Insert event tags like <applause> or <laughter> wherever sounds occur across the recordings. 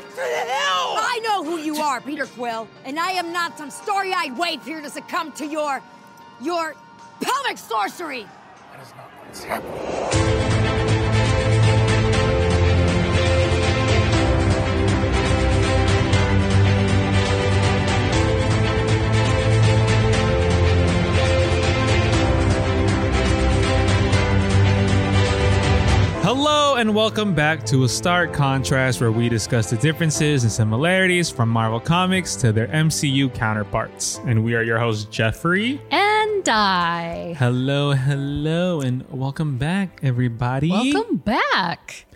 What the hell? I know who you are, Peter Quill, and I am not some starry-eyed waif here to succumb to your, your pelvic sorcery. That is not what's happening. Hello and welcome back to A Stark Contrast, where we discuss the differences and similarities from Marvel Comics to their MCU counterparts. And we are your hosts, Geoffrey. And I. Hello, hello, and welcome back, everybody. Welcome back.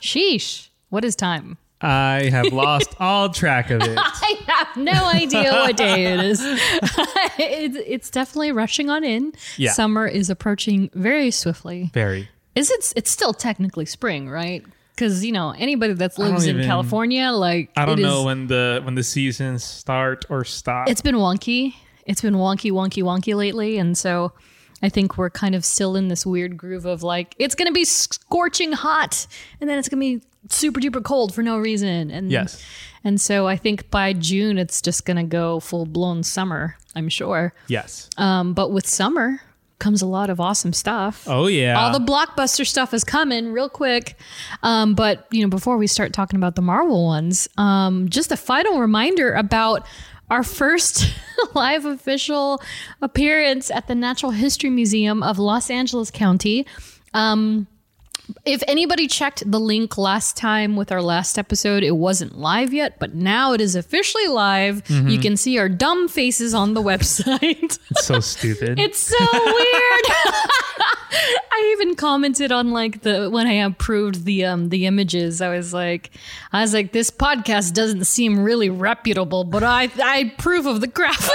Sheesh. What is time? I have lost <laughs> all track of it. I have no idea what day it is. <laughs> it's, it's definitely rushing on in. Yeah. Summer is approaching very swiftly. Very. Is it? It's still technically spring, right? Because you know anybody that lives in even- California, like I don't know is- when the when the seasons start or stop. It's been wonky. It's been wonky, wonky, wonky lately, and so I think we're kind of still in this weird groove of like it's gonna be scorching hot, and then it's gonna be super duper cold for no reason. And Yes. and so I think by June it's just gonna go full blown summer. I'm sure. yes. Um, but with summer comes a lot of awesome stuff. oh yeah. All the blockbuster stuff is coming real quick. Um, but you know, before we start talking about the Marvel ones, um, just a final reminder about our first <laughs> live official appearance at the Natural History Museum of Los Angeles County. Um, if anybody checked the link last time with our last episode, it wasn't live yet, but now it is officially live. You can see our dumb faces on the <laughs> website. it's so stupid. <laughs> It's so weird. <laughs> I even commented on like the when I approved the um the images. I was like, I was like, this podcast doesn't seem really reputable, but I I proof of the graphic.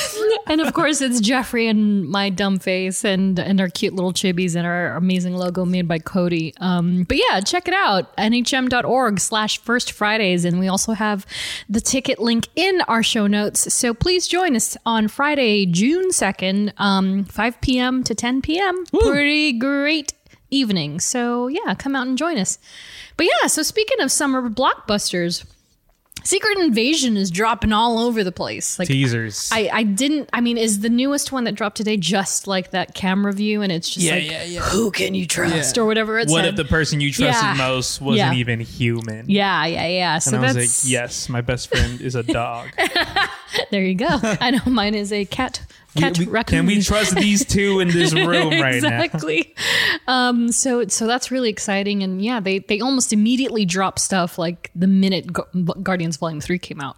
<laughs> and of course, it's Geoffrey and my dumb face and and our cute little chibis and our amazing logo made by Cody. Um, but yeah, check it out. nhm.org slash first Fridays. And we also have the ticket link in our show notes. So please join us on Friday, June 2nd, um, 5 p.m. to 10 p.m. Pretty great evening. So yeah, come out and join us. But yeah, so speaking of summer blockbusters, Secret Invasion is dropping all over the place. Like Teasers. I, I didn't I mean is the newest one that dropped today just like that camera view and it's just Yeah, like yeah, yeah. who can you trust or whatever it what said. if the person you trusted most wasn't even human? yeah, yeah, yeah. So And I was like, yes, my best friend is a dog. <laughs> there you go. I know mine is a cat cat We- we- raccoon. can we trust <laughs> these two in this room right now? exactly. Um, so so that's really exciting, and yeah, they they almost immediately drop stuff like the minute Gu- Guardians Volume Three came out.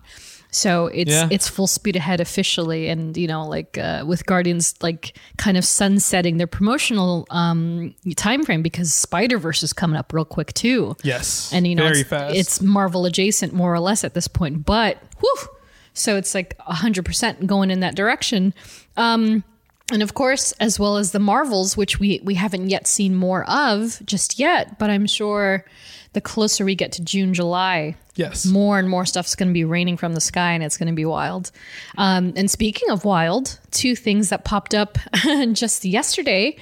So it's Yeah. it's full speed ahead officially, and you know, like uh, with Guardians, like kind of sunsetting their promotional um, time frame because Spider Verse is coming up real quick too. Yes. and you know, very it's, fast. it's Marvel adjacent more or less at this point, but whew, so it's like hundred percent going in that direction. Um, and of course, as well as the Marvels, which we we haven't yet seen more of just yet, but I'm sure the closer we get to June, July, yes. more and more stuff's going to be raining from the sky, and it's going to be wild. Um, and speaking of wild, two things that popped up <laughs> just yesterday: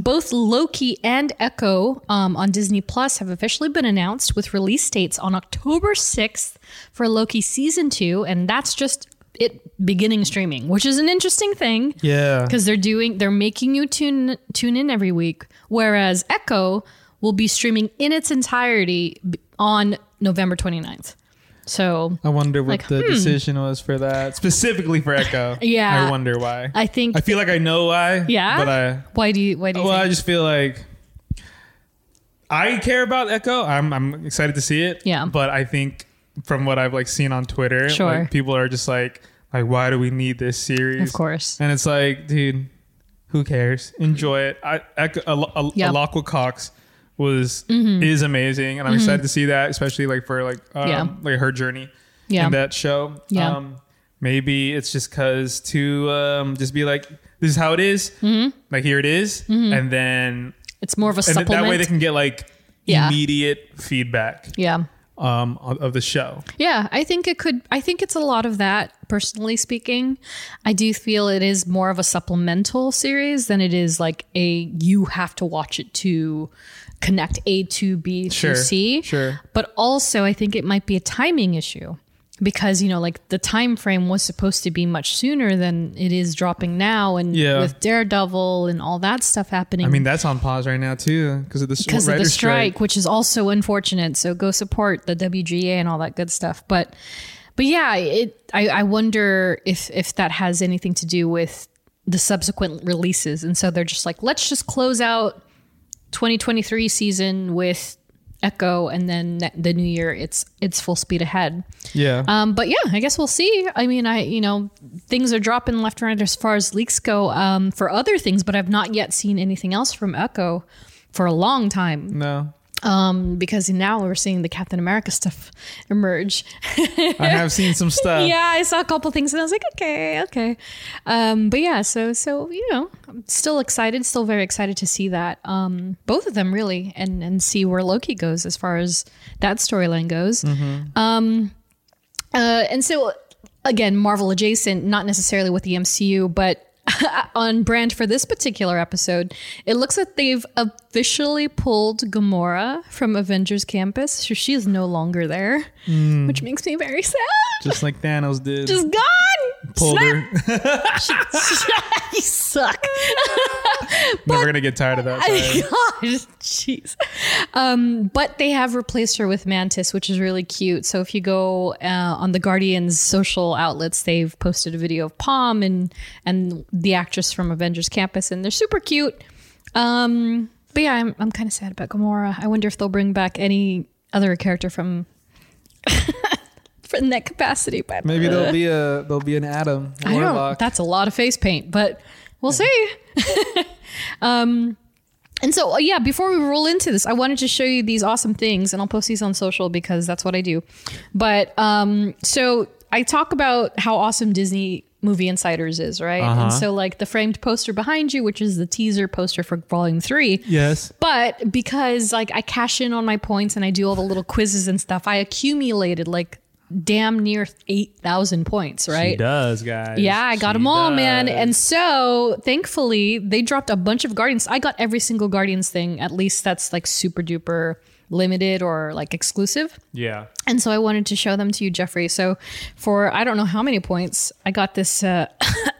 both Loki and Echo um, on Disney Plus have officially been announced with release dates on October sixth for Loki season two, and that's just it beginning streaming, which is an interesting thing yeah. because they're doing they're making you tune tune in every week whereas echo will be streaming in its entirety on november 29th so I wonder what Like, the hmm. decision was for that, specifically for Echo. <laughs> Yeah. I wonder why. i think I feel like I know why. yeah But I, why do you why do you well, I just feel like I care about Echo. I'm, I'm excited to see it. Yeah. But I think from what I've like seen on Twitter, Sure. like, people are just like, like, why do we need this series? of course And it's like, dude, who cares? Enjoy it. I, Echo, Al-. Mm-hmm. Alaqua Cox was is amazing, and I'm excited to see that, especially like for like um, Yeah. like her journey Yeah. in that show. Yeah. Um, maybe it's just cause to um, just be like, this is how it is. Like here it is. and then it's more of a and supplement that way they can get like Yeah. immediate feedback yeah um, of, the show. Yeah, I think it could. I think it's a lot of that. Personally speaking, I do feel it is more of a supplemental series than it is like a you have to watch it to connect A to B Sure, to C. sure. But also, I think it might be a timing issue because you know, like the time frame was supposed to be much sooner than it is dropping now, and Yeah. with Daredevil and all that stuff happening. I mean, that's on pause right now too because of the because of the writer's strike, which is also unfortunate. So go support the WGA and all that good stuff. But but yeah, it I, I wonder if if that has anything to do with the subsequent releases. And so they're just like, let's just close out 2023 season with Echo, and then the new year it's it's full speed ahead. Yeah. Um, but yeah, I guess we'll see. I mean, I you know things are dropping left and right as far as leaks go um, for other things, but I've not yet seen anything else from Echo for a long time no. Um, because now we're seeing the Captain America stuff emerge. I have seen some <laughs> stuff. yeah, I saw a couple things and I was like, okay, okay. Um, but yeah, so so you know, I'm still excited, still very excited to see that. Um, both of them really, and and see where Loki goes as far as that storyline goes. Um, uh, and so again, Marvel adjacent, not necessarily with the MCU, but. <laughs> on brand for this particular episode, it looks like they've officially pulled Gamora from Avengers Campus. So she is no longer there, hmm. which makes me very sad Just like Thanos did. just gone. Pulled Snap. her. <laughs> you suck. <laughs> Never gonna get tired of that. <laughs> Gosh, jeez. Um, but they have replaced her with Mantis, which is really cute. So if you go uh, on the Guardians social outlets, they've posted a video of Pom and and the actress from Avengers Campus, and they're super cute. Um, but yeah, I'm I'm kind of sad about Gamora. I wonder if they'll bring back any other character from. From that capacity, but Maybe there'll be a there'll be an Adam. I don't. That's a lot of face paint, but we'll see. <laughs> um, and so uh, yeah, before we roll into this, I wanted to show you these awesome things, and I'll post these on social because that's what I do. But um, so I talk about how awesome Disney Movie Insiders is, right? Uh-huh. And so like the framed poster behind you, which is the teaser poster for Volume Three. yes. But because like I cash in on my points and I do all the little quizzes and stuff, I accumulated like damn near 8,000 points, right? She does, guys. Yeah, I got She them all, man. And so, thankfully, they dropped a bunch of Guardians. I got every single Guardians thing, at least that's like super duper limited or like exclusive. yeah. And so I wanted to show them to you, Geoffrey. So for I don't know how many points, I got this uh, <laughs>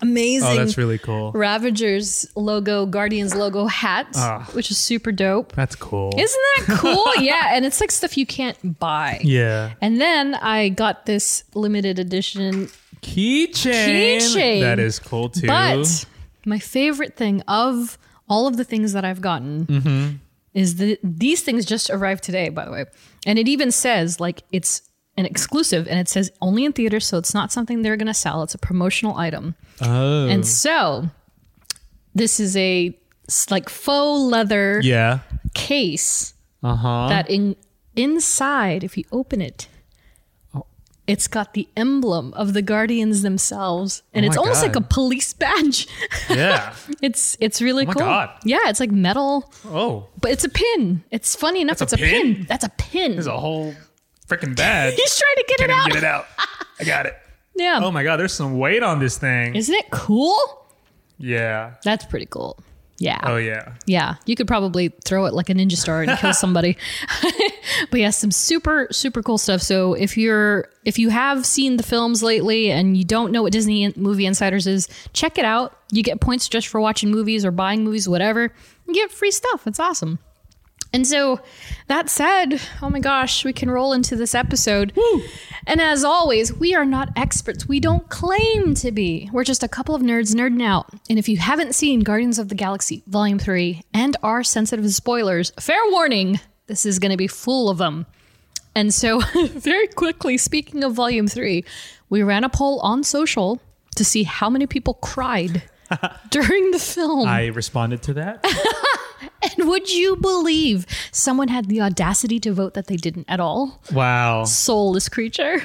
amazing Oh, that's really cool. Ravagers logo, Guardians logo hat, Ah. which is super dope. That's cool. Isn't that <laughs> cool? yeah, and it's like stuff you can't buy. yeah. And then I got this limited edition Keychain. Keychain. That is cool too. But my favorite thing of all of the things that I've gotten is that these things just arrived today, by the way. And it even says like it's an exclusive and it says only in theaters, so it's not something they're gonna sell. It's a promotional item. oh. And so this is a like faux leather yeah. case Uh huh. that in inside, if you open it, it's got the emblem of the guardians themselves, and Oh it's almost like a police <laughs> badge. yeah. <laughs> it's it's really Oh my cool. God. Yeah, it's like metal, Oh. but it's a pin. It's funny enough. That's it's a a pin? pin? That's a pin. There's a whole freaking bad. <laughs> He's trying to get Can't it out. get it out. I got it. Yeah. Oh my god, there's some weight on this thing. Isn't it cool? yeah. That's pretty cool. Yeah. Oh yeah. Yeah, you could probably throw it like a ninja star and kill <laughs> somebody. <laughs> but yeah, some super super cool stuff. So if you're if you have seen the films lately and you don't know what Disney Movie Insiders is, check it out. You get points just for watching movies or buying movies, whatever. You get free stuff. It's awesome. And so that said, oh my gosh, we can roll into this episode. And as always, we are not experts. We don't claim to be. We're just a couple of nerds nerding out. And if you haven't seen Guardians of the Galaxy Volume 3 and are sensitive to spoilers, fair warning, this is going to be full of them. And so, <laughs> very quickly, speaking of Volume 3, we ran a poll on social to see how many people cried <laughs> during the film. I responded to that. <laughs> <laughs> And would you believe someone had the audacity to vote that they didn't at all? Wow. Soulless creature.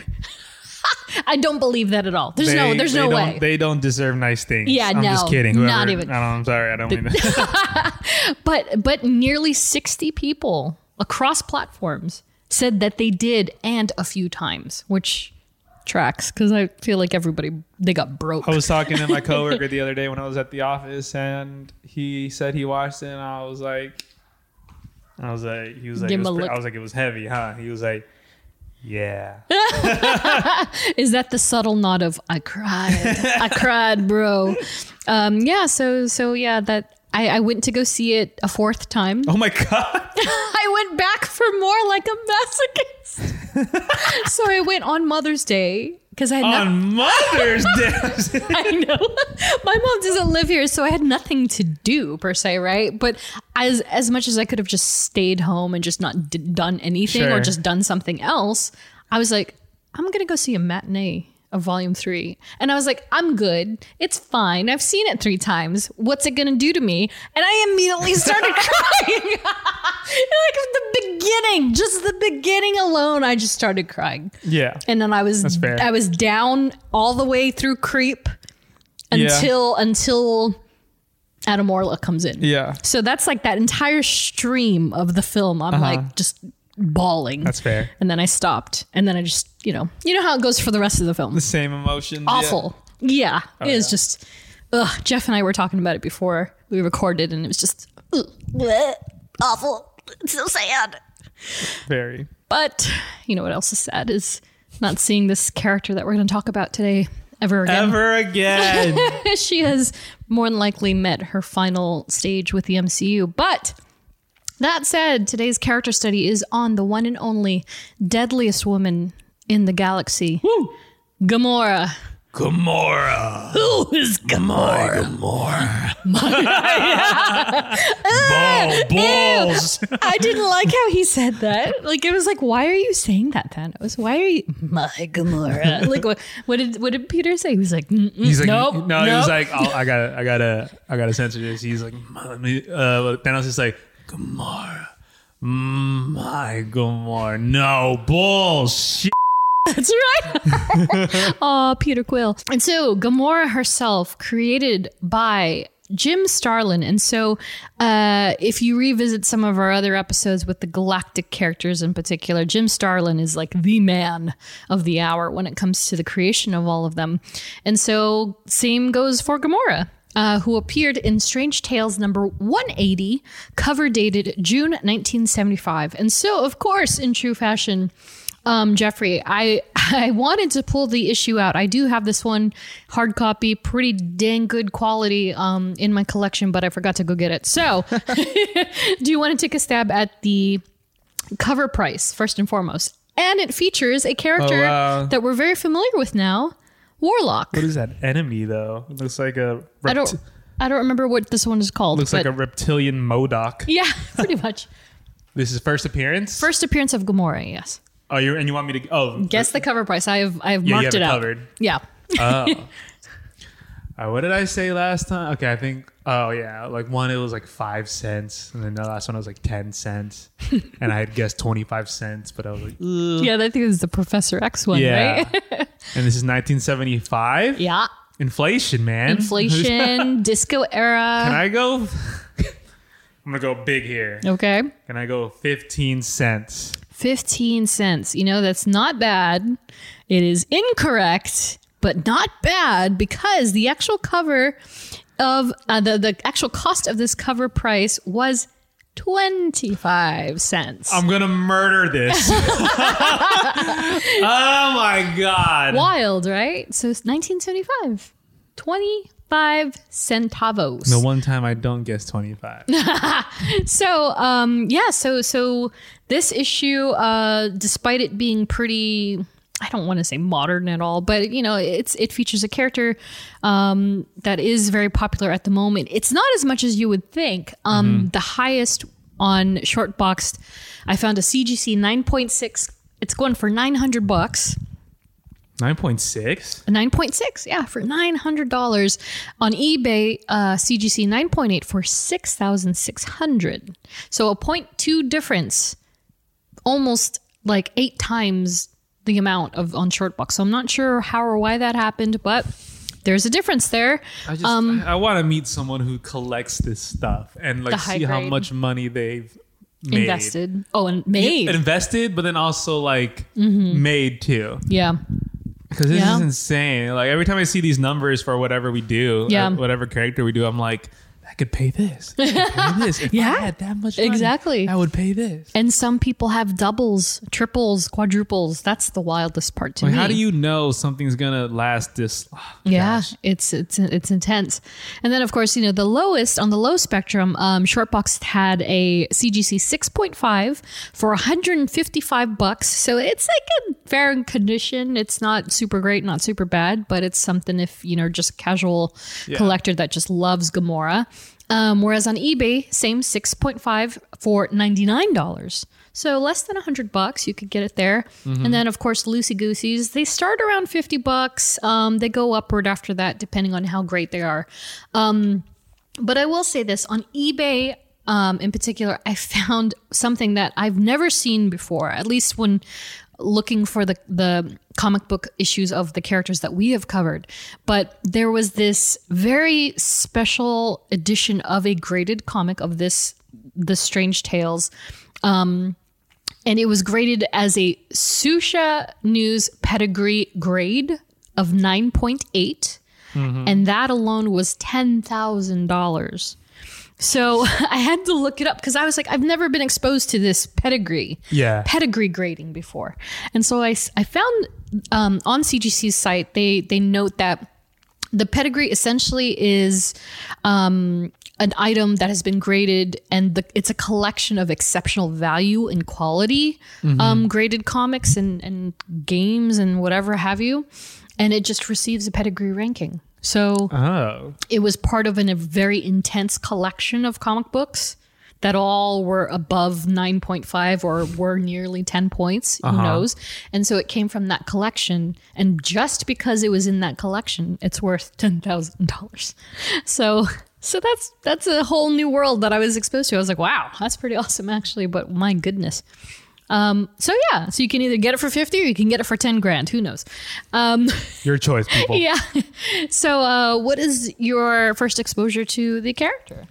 <laughs> I don't believe that at all. There's no They- there's no way. They don't deserve nice things. Yeah, I'm just no, kidding. Whoever, not even. I don't, I'm sorry. I don't mean to. <laughs> but but nearly 60 people across platforms said that they did and a few times, which tracks cuz I feel like everybody they got broke. I was talking to my <laughs> coworker the other day when I was at the office, and he said he watched it, and I was like, I was like, he was like, Give it him was pre- I was like, it was heavy, huh? He was like, yeah. <laughs> Is that the subtle nod of I cried, I cried, bro? <laughs> Um, yeah. So so yeah, that I, I went to go see it a fourth time. Oh my god. <laughs> I went back for more like a masochist. <laughs> so I went on Mother's Day because I had no- On Mother's <laughs> Day. I know. My mom doesn't live here, so I had nothing to do per se, right? But as as much as I could have just stayed home and just not d- done anything Sure. or just done something else, I was like, I'm gonna go see a matinee of Volume Three, and I was like, I'm good. It's fine. I've seen it three times. What's it gonna do to me? And I immediately started <laughs> crying. <laughs> like the beginning, just the beginning alone, I just started crying. yeah. And then I was. I was down all the way through Creep Yeah. until until Adam Warlock comes in. Yeah. So that's like that entire stream of the film. I'm uh-huh. like just bawling. That's fair. And then I stopped. And then I just, you know, you know how it goes for the rest of the film. The same emotion. Awful. Yeah. Oh, it is just ugh. Geoff and I were talking about it before we recorded and it was just ugh, bleh, awful. It's so sad. Very. But you know what else is sad is not seeing this character that we're going to talk about today ever again. Ever <laughs> again. she has more than likely met her final stage with the MCU. But that said, today's character study is on the one and only deadliest woman in the galaxy, Gamora. Gamora. Who is Gamora? <laughs> Ball balls. I didn't like how he said that. Like it was like, why are you saying that, Thanos? Why are you my Gamora? <laughs> like what? What did what did Peter say? He was like, "Mm-mm, He's like, nope, no, he was like, oh, I gotta, I gotta, I gotta censor this. He's like, let me, uh, Thanos is like, Gamora, my Gamora, no bullshit. That's right. <laughs> Aw, Peter Quill. And so Gamora herself, created by Jim Starlin. And so uh, if you revisit some of our other episodes with the galactic characters in particular, Jim Starlin is like the man of the hour when it comes to the creation of all of them. And so same goes for Gamora. Uh, who appeared in Strange Tales number 180, cover dated June 1975. And so, of course, in true fashion, um, Geoffrey, I <laughs> I wanted to pull the issue out. I do have this one hard copy, pretty dang good quality um, in my collection, but I forgot to go get it. So, <laughs> do you want to take a stab at the cover price first and foremost? And it features a character Oh, wow. that we're very familiar with now, Warlock. What is that enemy though? It looks like a. I don't I don't remember what this one is called. Looks like a reptilian MODOK. yeah, <laughs> pretty much. This is first appearance. First appearance of Gamora. Yes. Oh, you and you want me to? Oh, Guess the cover price. I have I have Yeah, you marked have it it out. covered. Yeah. Oh. <laughs> Uh, what did I say last time? Okay, I think. Oh yeah, like one it was like five cents, and then the last one was like ten cents, <laughs> and I had guessed twenty five cents, but I was like, Ugh. Yeah, I think it was the Professor X one, yeah. right? <laughs> and this is nineteen seventy five. yeah. Inflation, man. Inflation, <laughs> disco era. Can. I go? I'm gonna go big here. Okay. Can I go fifteen cents? 15 cents. You know, that's not bad. It is incorrect, but not bad because the actual cover of uh, the, the actual cost of this cover price was 25 cents. I'm gonna murder this. <laughs> oh my god. Wild, right? So it's 1975. 25 centavos. The one time I don't guess twenty five. <laughs> So, um, yeah, so so this issue, uh, despite it being pretty, I don't want to say modern at all, but you know, it's it features a character um, that is very popular at the moment. It's not as much as you would think. Um, The highest on ShortBoxed, I found a CGC nine point six. It's going for nine hundred bucks. Nine point six. 9.6 yeah for $900 on ebay uh, cgc 9.8 for 6600 so a 0.2 difference almost like eight times the amount of on short box so i'm not sure how or why that happened but there's a difference there I just Um, I, want to meet someone who collects this stuff and like see how much money they've made. invested oh and made Mm-hmm. invested, but then also like made too. yeah Because this Yeah. is insane. Like every time I see these numbers for whatever we do, Yeah. uh, whatever character we do, I'm like, I could pay this. I could pay <laughs> this. If Yeah, I had that much money, exactly. I would pay this. And some people have doubles, triples, quadruples. That's the wildest part to Like, me. how do you know something's gonna last this? oh, Yeah, gosh. it's it's it's intense. And then of course, you know, the lowest on the low spectrum, um, Shortbox had a CGC 6.5 for 155 bucks. So it's like a fair condition. It's not super great, not super bad, but it's something if you know just a casual collector that just loves Gamora. Um, whereas on eBay, same 6.5 for $99. So less than 100 bucks, you could get it there. And then, of course, Loosey Gooseys, they start around 50 bucks. Um, they go upward after that, depending on how great they are. Um, but I will say this on eBay, um, in particular, I <laughs> found something that I've never seen before, at least when looking for the, the comic book issues of the characters that we have covered. But there was this very special edition of a graded comic of this, the Strange Tales. Um, and it was graded as a Susha News pedigree grade of 9.8 and that alone was $10,000. So <laughs> I had to look it up because I was like, I've never been exposed to this pedigree, Yeah. pedigree grading before. And so I, I found um, on CGC's site, they, they note that the pedigree essentially is um, an item that has been graded and the, it's a collection of exceptional value and quality um, graded comics and, and games and whatever have you and it just receives a pedigree ranking so Oh, it was part of an, a very intense collection of comic books that all were above 9.5 or were nearly 10 points who uh-huh. knows? And so it came from that collection. And just because it was in that collection it's worth $10000 so so that's that's a whole new world that i was exposed to. I was like wow that's pretty awesome actually. But my goodness um, so yeah so you can either get it for 50 or you can get it for 10 grand who knows um, <laughs> your choice, people. yeah. So, uh, what is your first exposure to the character?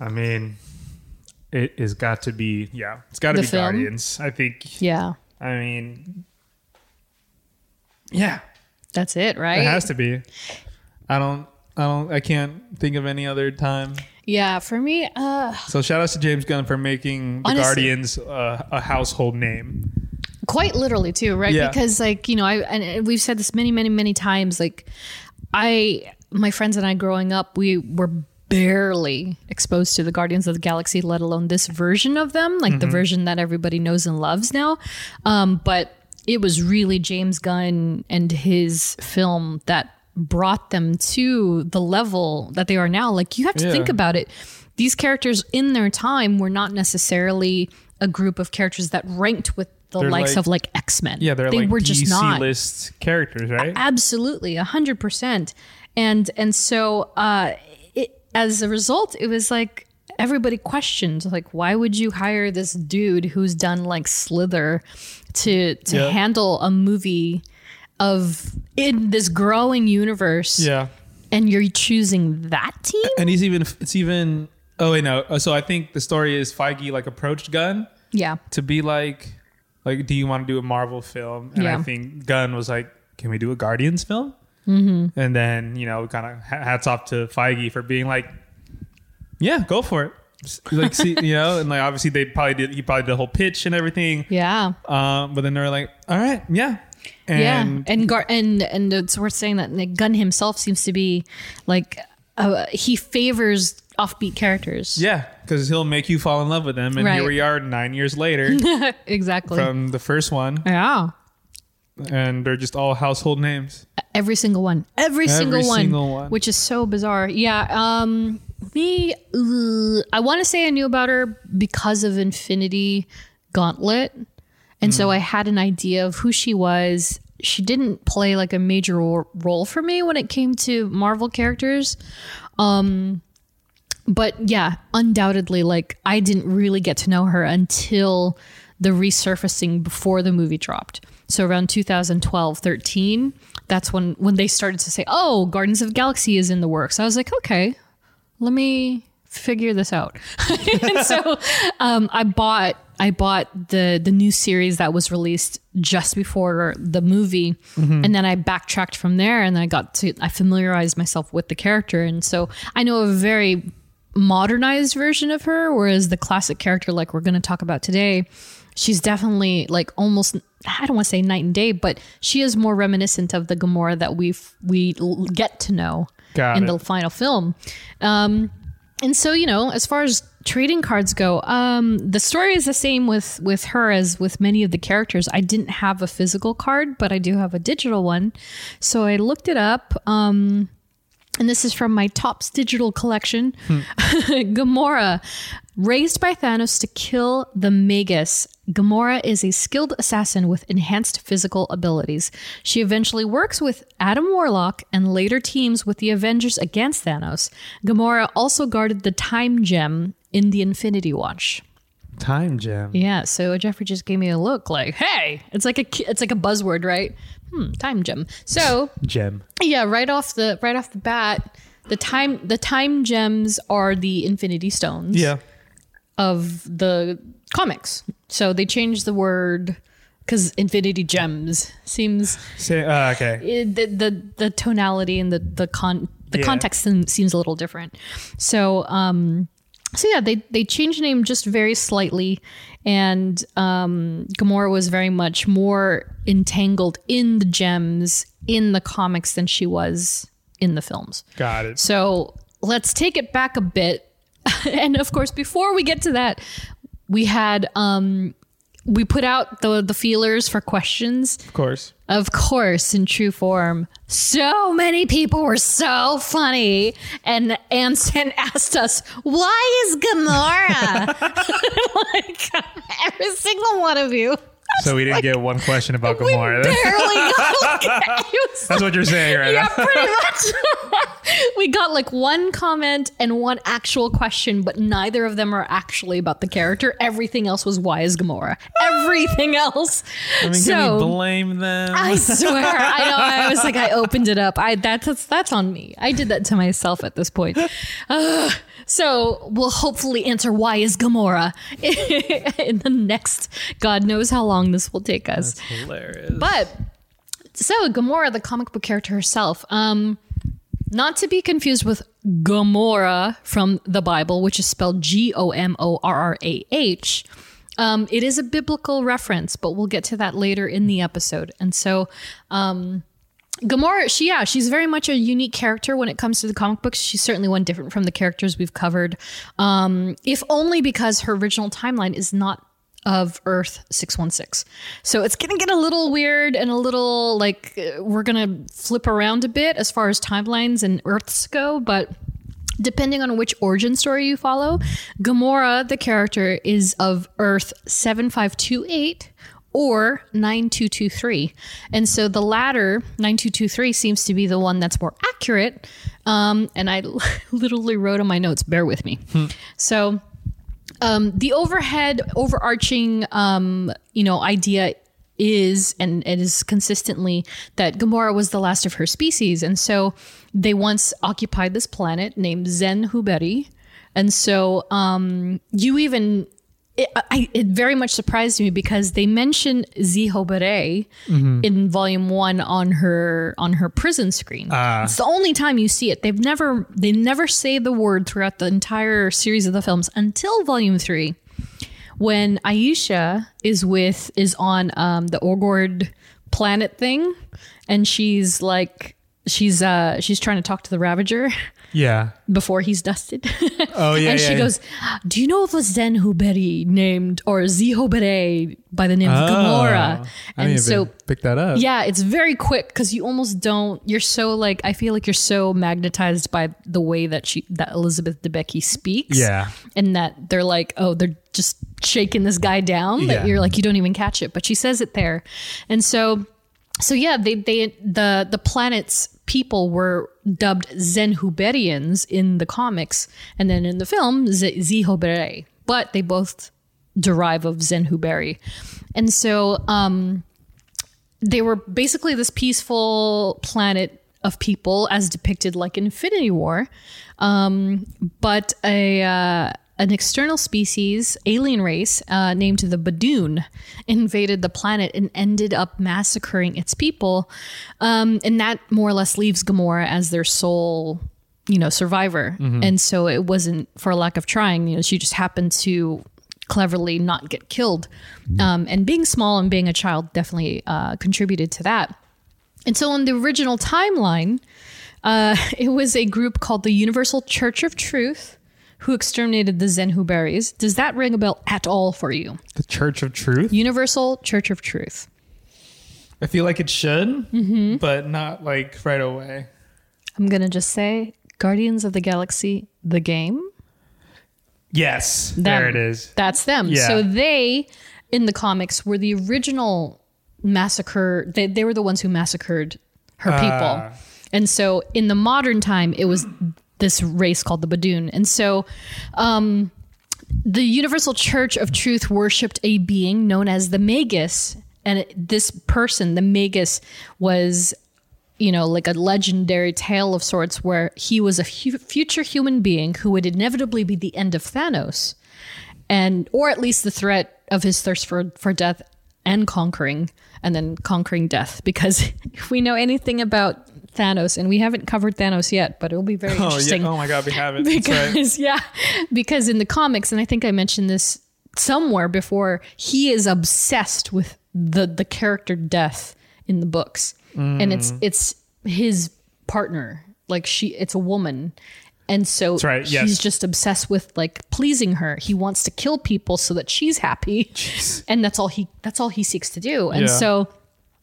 I mean, it has got to be. Yeah, it's got to be film? Guardians. I think. Yeah, I mean, yeah, that's it, right? it has to be. I don't. I don't. I can't think of any other time. Yeah, for me, uh, So shout out to James Gunn for making the Honestly- Guardians uh, a household name. quite literally too, right? Yeah. Because like you know, I and we've said this many, many, many times. Like, I, my friends and I, growing up, we were barely exposed to the Guardians of the Galaxy, let alone this version of them, like the version that everybody knows and loves now. Um, but it was really James Gunn and his film that brought them to the level that they are now. Like you have to Yeah. think about it. These characters in their time were not necessarily a group of characters that ranked with the They're likes like- of like X Men. Yeah, they're they like were just DC not list characters, right? absolutely a hundred percent and and so uh it, as a result it was like everybody questioned like why would you hire this dude who's done like slither to to Yeah. handle a movie of in this growing universe Yeah, and you're choosing that team and he's even. It's even. Oh wait, no. Uh, So I think the story is Feige like approached Gunn yeah to be like, like, do you want to do a Marvel film? And Yeah. I think Gunn was like, can we do a Guardians film? Mm-hmm. And then you know, kind of hats off to Feige for being like, yeah, go for it. Like, see, you know, and like obviously they probably did. He probably did the whole pitch and everything. yeah Um, but then they're like, all right, yeah, and yeah, and Gar- and and it's worth saying that like, Gunn himself seems to be like uh, he favors offbeat characters. yeah, because he'll make you fall in love with them. And Right. here we are, nine years later <laughs> exactly. from the first one, yeah, and they're just all household names. every single one, every, single, one, single one. which is so bizarre. Yeah, um, me, uh, I want to say I knew about her because of Infinity Gauntlet, and so I had an idea of who she was. She didn't play like a major ro- role for me when it came to Marvel characters. Um, but yeah, undoubtedly, like I didn't really get to know her until the resurfacing before the movie dropped. So around 2012, 13, that's when when they started to say, "Oh, Guardians of the Galaxy is in the works." I was like, "Okay, let me figure this out." <laughs> and so um, I bought I bought the the new series that was released just before the movie, and then I backtracked from there, and I got to I familiarized myself with the character, and so I know a very modernized version of her, whereas the classic character, like we're going to talk about today, she's definitely like almost. I don't want to say night and day, but she is more reminiscent of the Gamora that we we get to know Got in it. the final film. Um, and so you know, as far as trading cards go, um, the story is the same with with her as with many of the characters. I didn't have a physical card, but I do have a digital one. So I looked it up. Um, and this is from my Topps digital collection. <laughs> Gamora, raised by Thanos to kill the Magus. Gamora is a skilled assassin with enhanced physical abilities. She eventually works with Adam Warlock and later teams with the Avengers against Thanos. Gamora also guarded the Time Gem in the Infinity Watch. Time gem. Yeah, so Geoffrey just gave me a look like, "Hey, it's like a it's like a buzzword, right? Hmm, time gem." So, <laughs> Gem. yeah, right off the right off the bat, the time the time gems are the Infinity Stones Yeah. of the comics. So they changed the word because Infinity Gems seems Say, uh, okay. it, the, the the tonality and the the con the Yeah. context seems a little different. So um so yeah, they they changed the name just very slightly, and um, Gamora was very much more entangled in the gems in the comics than she was in the films. Got it. So let's take it back a bit. <laughs> and of course, before we get to that, we had um we put out the the feelers for questions. Of course. Of course, in true form. So many people were so funny. And Anson <laughs> asked us, why is Gamora? <laughs> like <laughs> every single one of you. So we didn't get one question about We Gamora. <laughs> barely <laughs> got it was That's what you're saying right yeah, now. pretty much. <laughs> we got like one comment and one actual question, but neither of them are actually about the character. Everything else was why is Gamora? Everything else. I mean, so can we blame them? I swear, I know. I was like, I opened it up. I that's that's, that's on me. I did that to myself at this point. <sighs> Ugh. So we'll hopefully answer why is Gamora <laughs> in the next. God knows how long this will take us. Hilarious. But so Gamora, the comic book character herself, um, not to be confused with Gomorrah from the Bible, which is spelled G O M O R R A H. Um, it is a biblical reference, but we'll get to that later in the episode. And so, um, Gamora, she yeah, she's very much a unique character when it comes to the comic books. She's certainly one different from the characters we've covered, um, if only because her original timeline is not of Earth 616. So it's to get a little weird and a little like uh, we're to flip around a bit as far as timelines and Earths go, but depending on which origin story you follow, Gamora, the character, is of Earth 7528 or 9223. And so the latter, 9223, seems to be the one that's more accurate. Um, and I <laughs> literally wrote on my notes, bear with me. So um, the overhead, overarching, um, you know, idea is and it is consistently that Gamora was the last of her species, and so they once occupied this planet named Zen-Whoberi, and so um, you even. It, I, it very much surprised me because they mention Zehoberei in volume one on her on her prison screen. It's the only time you see it. They've never they never say the word throughout the entire series of the films until volume three when Ayesha is with is on um, the Orgord planet thing, and she's like she's uh she's trying to talk to the Ravager <laughs> yeah. before he's dusted. <laughs> Oh yeah. and yeah, she yeah. goes, "Do you know of a Zen-Whoberi named or Zehoberei by the name of Oh, Gamora?" I And so pick that up. yeah, it's very quick because you almost don't. You're so like I feel like you're so magnetized by the way that she that Elizabeth Debicki speaks. Yeah. and that they're like, oh, they're just shaking this guy down. That Yeah. you're like, you don't even catch it, but she says it there, and so, so yeah, they they the the planet's people were dubbed Zen-Whoberians in the comics, and then in the film Zehoberei, but they both derive of Zen-Whoberi, and so um they were basically this peaceful planet of people as depicted like in Infinity War. Um, but a uh, an external species, alien race uh, named the Badoon, invaded the planet and ended up massacring its people. Um, and that more or less leaves Gamora as their sole you know, survivor. And so it wasn't for a lack of trying. You know, she just happened to cleverly not get killed. Um, and being small and being a child definitely uh, contributed to that. And so in the original timeline, uh, <laughs> it was a group called the Universal Church of Truth who exterminated the Zenhuberries. Does that ring a bell at all for you? The Church of Truth. Universal Church of Truth. I feel like it should, but not like right away. I'm going to just say Guardians of the Galaxy, the game. Yes, Them. there it is. That's them. Yeah. So they, in the comics, were the original massacre. They, they were the ones who massacred her people. Ah. And so in the modern time, it was this race called the Badoon. And so um, the Universal Church of Truth worshipped a being known as the Magus. And this person, the Magus, was you know, like a legendary tale of sorts where he was a hu- future human being who would inevitably be the end of Thanos and or at least the threat of his thirst for for death and conquering and then conquering death <laughs> because if we know anything about Thanos and we haven't covered Thanos yet but it'll be very <laughs> Oh interesting yeah! Oh my God, we have it. <laughs> That's right. because yeah because in the comics and i think i mentioned this somewhere before he is obsessed with the the character death in the books and Mm. it's it's his partner like she it's a woman and so right, yes. just obsessed with like pleasing her he wants to kill people so that she's happy and that's all he that's all he seeks to do and Yeah. so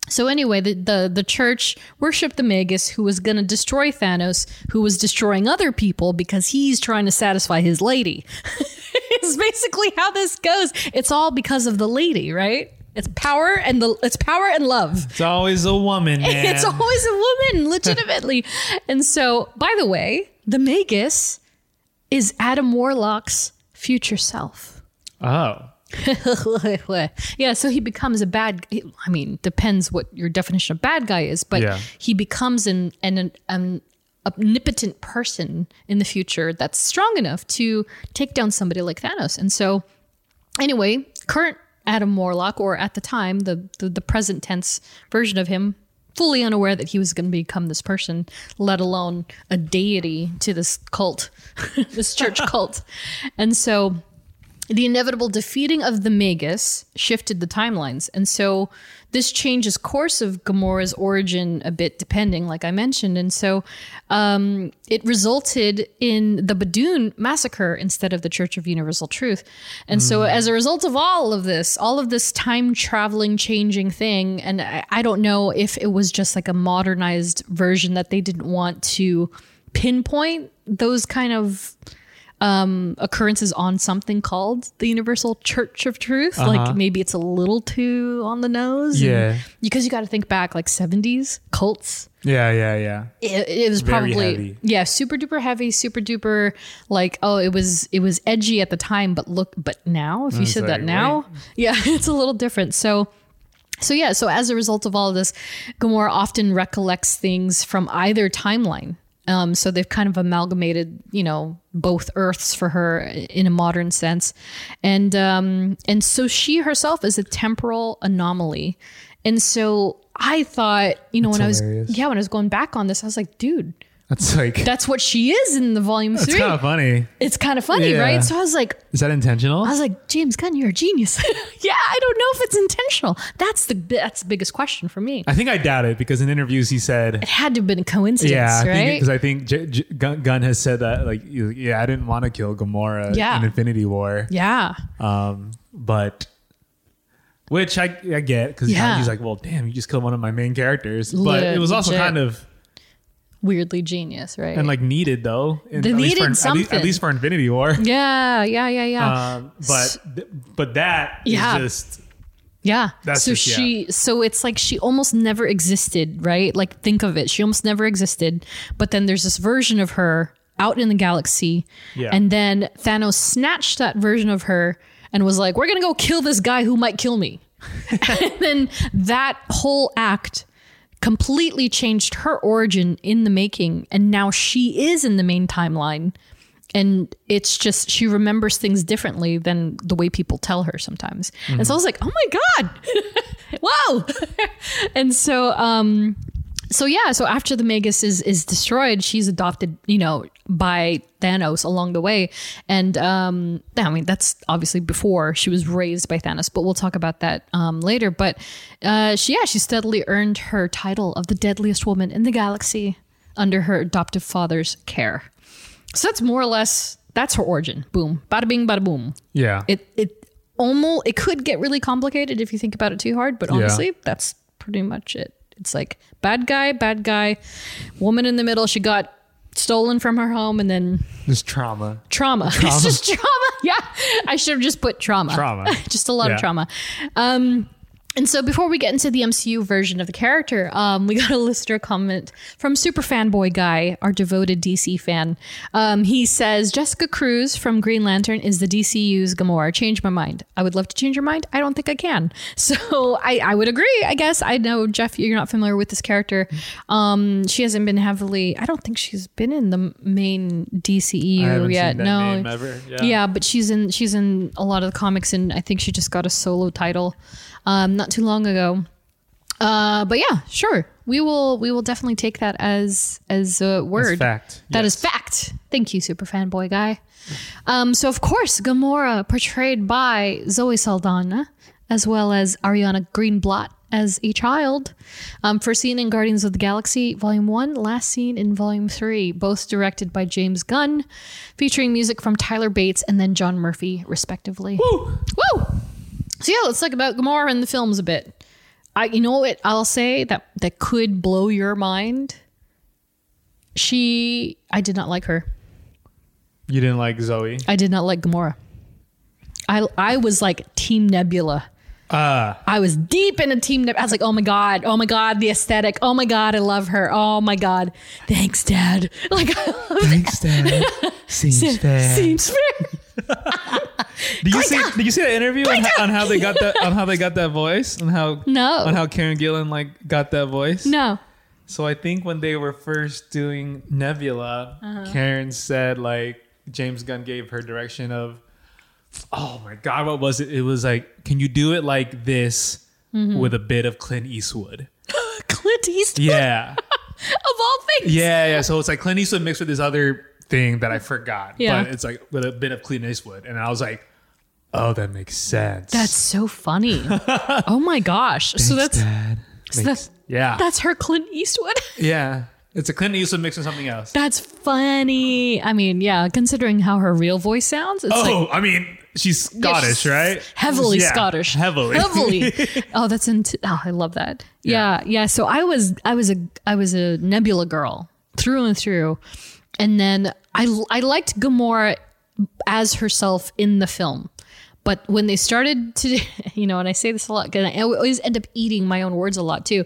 so anyway, the, the the church worshipped the Magus, who was going to destroy Thanos, who was destroying other people because he's trying to satisfy his lady. <laughs> it's basically how this goes. It's all because of the lady, right? It's power and the it's power and love. It's always a woman, <laughs> man. It's always a woman, <laughs> legitimately. and so, by the way, the Magus is Adam Warlock's future self. oh, <laughs> yeah, so he becomes a bad. I mean, depends what your definition of bad guy is, but Yeah. he becomes an an, an omnipotent person in the future that's strong enough to take down somebody like Thanos. And so, anyway, current Adam Warlock, or at the time the the, the present tense version of him. Fully unaware that he was going to become this person, let alone a deity to this cult, <laughs> this church <laughs> cult. And so the inevitable defeating of the Magus shifted the timelines. And so this changes course of Gamora's origin a bit, depending, like I mentioned. And so um, it resulted in the Badoon massacre instead of the Church of Universal Truth. And so as a result of all of this, all of this time traveling, changing thing, and I, I don't know if it was just like a modernized version that they didn't want to pinpoint those kind of um, occurrences on something called the Universal Church of Truth. Like maybe it's a little too on the nose. Yeah. because you got to think back like 70s cults. yeah, yeah, yeah. It, it was Very probably heavy. yeah, super duper heavy, super duper like oh, it was it was edgy at the time, but look, but now if you It's said that like, now, <laughs> yeah, it's a little different. So so yeah, so as a result of all of this, Gamora often recollects things from either timeline. Um, so they've kind of amalgamated, you know, both Earths for her in a modern sense, and um, and so she herself is a temporal anomaly, and so I thought, you know, That's when I was yeah, when I was going back on this, I was like, dude, That's <laughs> like that's what she is in the volume it's three. kind of funny. it's kind of funny, Yeah. right? So I was like, Is that intentional? I was like, James Gunn, you're a genius. <laughs> yeah, I don't know if it's intentional. That's the that's the biggest question for me. I think I doubt it because in interviews he said, It had to have been a coincidence, "Yeah, right? because I think J- J- Gunn has said that like, yeah, I didn't want to kill Gamora Yeah. in Infinity War, yeah, um, but." Which I, I get because Yeah. he's like, well, damn, you just killed one of my main characters. But Le- it was also kind of weirdly genius, right? and like needed though. in- They at least needed for, at least- At least, for Infinity War. <laughs> yeah, yeah, yeah, yeah, Um, but but that is Yeah. just yeah. that's so just- yeah. she, so it's like she almost never existed, right? Like think of it, she almost never existed. But then there's this version of her out in the galaxy, Yeah. and then Thanos snatched that version of her and was like, "We're gonna go kill this guy who might kill me." <laughs> and then that whole act completely changed her origin in the making and now she is in the main timeline. And it's just she remembers things differently than the way people tell her sometimes. And so i was like oh my god. <laughs> Wow. <laughs> And so um so yeah, so after the Magus is is destroyed, she's adopted, you know, by Thanos along the way, and um, I mean that's obviously before she was raised by Thanos, but we'll talk about that um, later. But uh, she yeah, she steadily earned her title of the deadliest woman in the galaxy under her adoptive father's care. So that's more or less that's her origin. Boom, bada bing, bada boom. Yeah. It it almost it could get really complicated if you think about it too hard, but honestly, that's pretty much it. It's like bad guy, bad guy, woman in the middle. She got stolen from her home, and then <laughs> Just trauma. trauma. it's just trauma. Yeah, I should have just put trauma. Trauma. <laughs> just a lot Yeah. of trauma. Um, and so before we get into the MCU version of the character, um, we <laughs> got a listener comment from Super Fanboy Guy, our devoted DC fan. Um, he says Jessica Cruz from Green Lantern is the DCU's Gamora. Change my mind. I would love to change your mind. I don't think I can. <laughs> So I, I would agree. I guess I know Geoff. You're not familiar with this character. Um, she hasn't been heavily. I don't think she's been in the main DCEU yet. no. Yeah. yeah, but she's in she's in a lot of the comics, and I think she just got a solo title um, not too long ago. Uh, but yeah, sure, we will we will definitely take that as as a word. fact. That is Yes. fact. Thank you, super fanboy guy. Um, so of course, Gamora, portrayed by Zoe Saldana, as well as Ariana Greenblatt as a child. Um, first seen in Guardians of the Galaxy Volume 1, last seen in Volume 3, both directed by James Gunn, featuring music from Tyler Bates and then John Murphy, respectively. Woo! Woo! So yeah, let's talk about Gamora and the films a bit. I, you know what I'll say that that could blow your mind. She, I did not like her. You didn't like Zoe. I did not like Gamora. I I was like Team Nebula. Uh I was deep into Team Nebula. I was like, oh my god, oh my god, the aesthetic. Oh my god, I love her. Oh my god, thanks, Dad. <laughs> Like, Thanks, Dad. <laughs> Seems it. Seems fair. <laughs> Did you see? Did you see that interview on, how- on how they got that on how they got that voice and how No. on how Karen Gillan like got that voice? No. So I think when they were first doing Nebula, Uh-huh. Karen said like James Gunn gave her direction of, oh my god, what was it? It was like, can you do it like this Mm-hmm. with a bit of Clint Eastwood? <laughs> Clint Eastwood Yeah, <laughs> of all things. yeah, yeah. So it's like Clint Eastwood mixed with this other thing that I forgot, Yeah. but it's like with a bit of Clint Eastwood, and I was like, oh, that makes sense. That's so funny. <laughs> oh my gosh. so that's so Makes- that's yeah, that's her Clint Eastwood. <laughs> yeah. It's a Clint Eastwood mixing something else. that's funny. I mean, yeah, considering how her real voice sounds, it's oh, like Oh, I mean, she's Scottish, she's right? Heavily Yeah, Scottish. Heavily. Heavily. <laughs> oh, that's into oh, I love that. Yeah. yeah, So I was I was a I was a Nebula girl through and through. And then I I liked Gamora as herself in the film. But when they started to, <laughs> you know, and I say this a lot, 'cause I always end up eating my own words a lot too.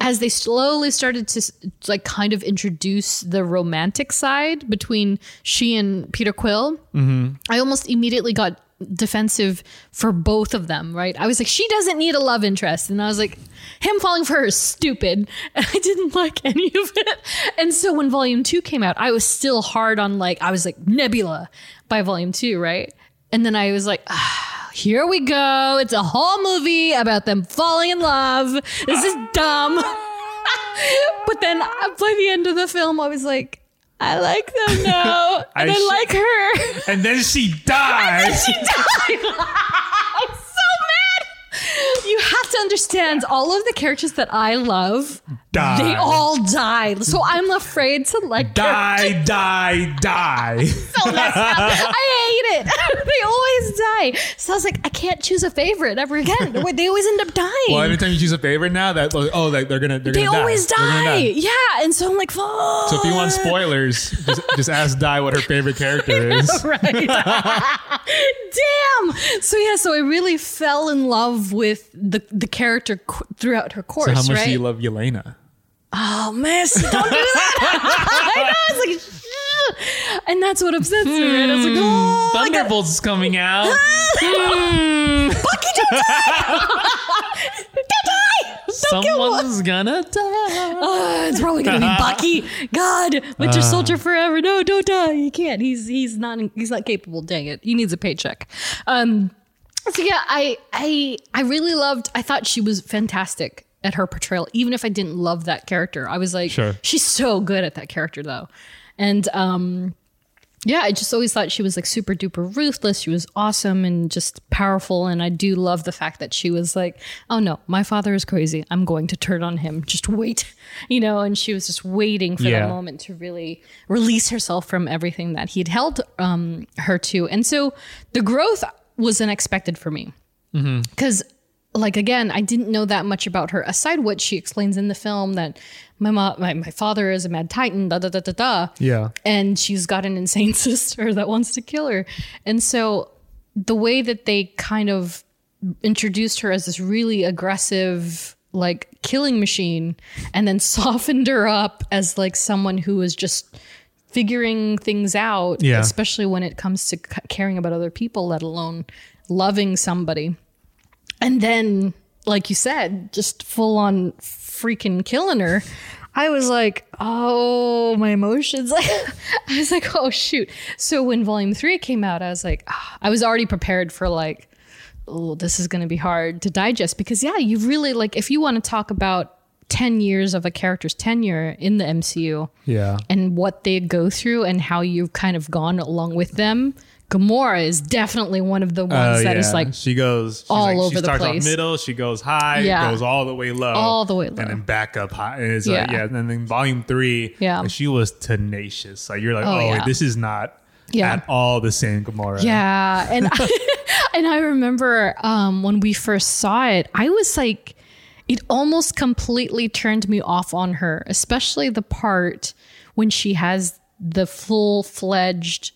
As they slowly started to like kind of introduce the romantic side between she and Peter Quill, mm-hmm. I almost immediately got defensive for both of them, right? I was like, she doesn't need a love interest. And I was like, him falling for her is stupid. <laughs> And I didn't like <laughs> any of it. And so when volume two came out, I was still hard on like, I was like, Nebula by volume two, right? And then I was like, ah, here we go. It's a whole movie about them falling in love. This is dumb. <laughs> but then uh, by the end of the film, I was like, I like them now. <laughs> And I, I like her. And then she <laughs> dies. she died. <laughs> I'm so mad. You have to understand all of the characters that I love, Die. they all died. So I'm afraid to like die, <laughs> die, die. so messed up. I hate it. <laughs> they always die. So I was like, I can't choose a favorite ever again. <laughs> They always end up dying. Well, every time you choose a favorite now, that oh, oh like they're gonna they're they gonna always die. They're gonna die. Yeah. And so I'm like, fuck. So if you want spoilers, just, just ask Dai what her favorite character is. right. Damn. So yeah, so I really fell in love with the the character qu- throughout her course. So how much right? do you love Yelena? Oh, miss, don't do that. <laughs> <laughs> I know. It's like, and that's what upsets me. Right? I was like, oh, Thunderbolts is coming out. <laughs> Bucky, don't die. don't die. Don't. Someone's gonna die. Oh, it's probably gonna be Bucky. God, Winter Uh. Soldier forever. No, don't die. He can't. He's he's not he's not capable. Dang it. He needs a paycheck. Um. So yeah, I I I really loved. I thought she was fantastic at her portrayal, even if I didn't love that character. I was like, Sure. she's so good at that character though. And um yeah, I just always thought she was like super duper ruthless. She was awesome and just powerful. And I do love the fact that she was like, oh no, my father is crazy. I'm going to turn on him. Just wait, <laughs> you know, and she was just waiting for Yeah. that moment to really release herself from everything that he'd held um, her to. And so the growth was unexpected for me because like again i didn't know that much about her aside what she explains in the film that my mom my, my father is a mad titan da da da da da Yeah. and she's got an insane <laughs> sister that wants to kill her and so the way that they kind of introduced her as this really aggressive like killing machine and then <laughs> softened her up as like someone who is just figuring things out Yeah. especially when it comes to c- caring about other people let alone loving somebody and then like you said just full on freaking killing her. I was like oh my emotions. Like <laughs> i was like oh shoot. So when volume 3 came out i was like ah, i was already prepared for like oh this is going to be hard to digest. Because yeah you really like if you want to talk about 10 years of a character's tenure in the mcu Yeah. and what they go through and how you've kind of gone along with them Gamora is definitely one of the ones Oh, that is yeah. like she goes all like, over she the starts place. off middle, she goes high, Yeah. goes all the way low, All the way low. and then back up high. And it's like Yeah. yeah, and then volume three, Yeah. like, she was tenacious. Like you're like, Oh, oh, yeah. this is not Yeah. at all the same Gamora. Yeah, and I, <laughs> <laughs> and I remember um, when we first saw it, I was like, it almost completely turned me off on her, especially the part when she has the full fledged.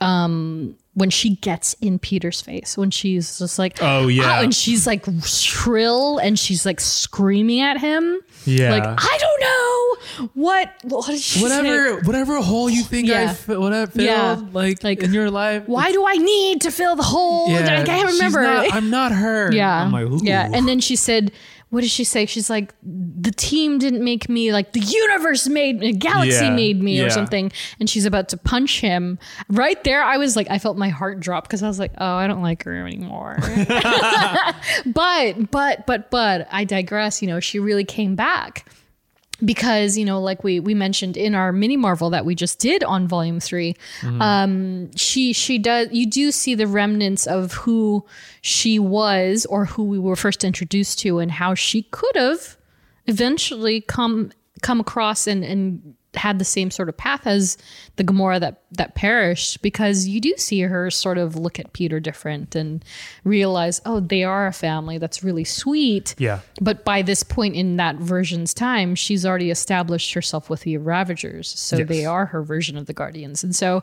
Um, when she gets in Peter's face, when she's just like, Oh, yeah. and she's like shrill and she's like screaming at him, Yeah. like I don't know what what she say? Whatever, whatever hole you think I Yeah. fi- whatever filled, Yeah. like, Like, in your life. Why do I need to fill the hole? Yeah, I can't remember. not- I'm not her. Yeah. I'm like, Ooh. yeah. And then she said, what did she say? She's like, the team didn't make me, like the universe made me, galaxy Yeah. made me Yeah. or something. And she's about to punch him. Right there, I was like, I felt my heart drop because I was like, oh, I don't like her anymore. <laughs> <laughs> but, but, but, but, I digress. You know, she really came back because you know like we we mentioned in our mini marvel that we just did on volume 3 um she she does you do see the remnants of who she was or who we were first introduced to and how she could have eventually come come across and and had the same sort of path as the Gamora that that perished because you do see her sort of look at Peter different and realize oh they are a family that's really sweet Yeah. but by this point in that version's time, she's already established herself with the Ravagers, so Yes. they are her version of the Guardians. And so,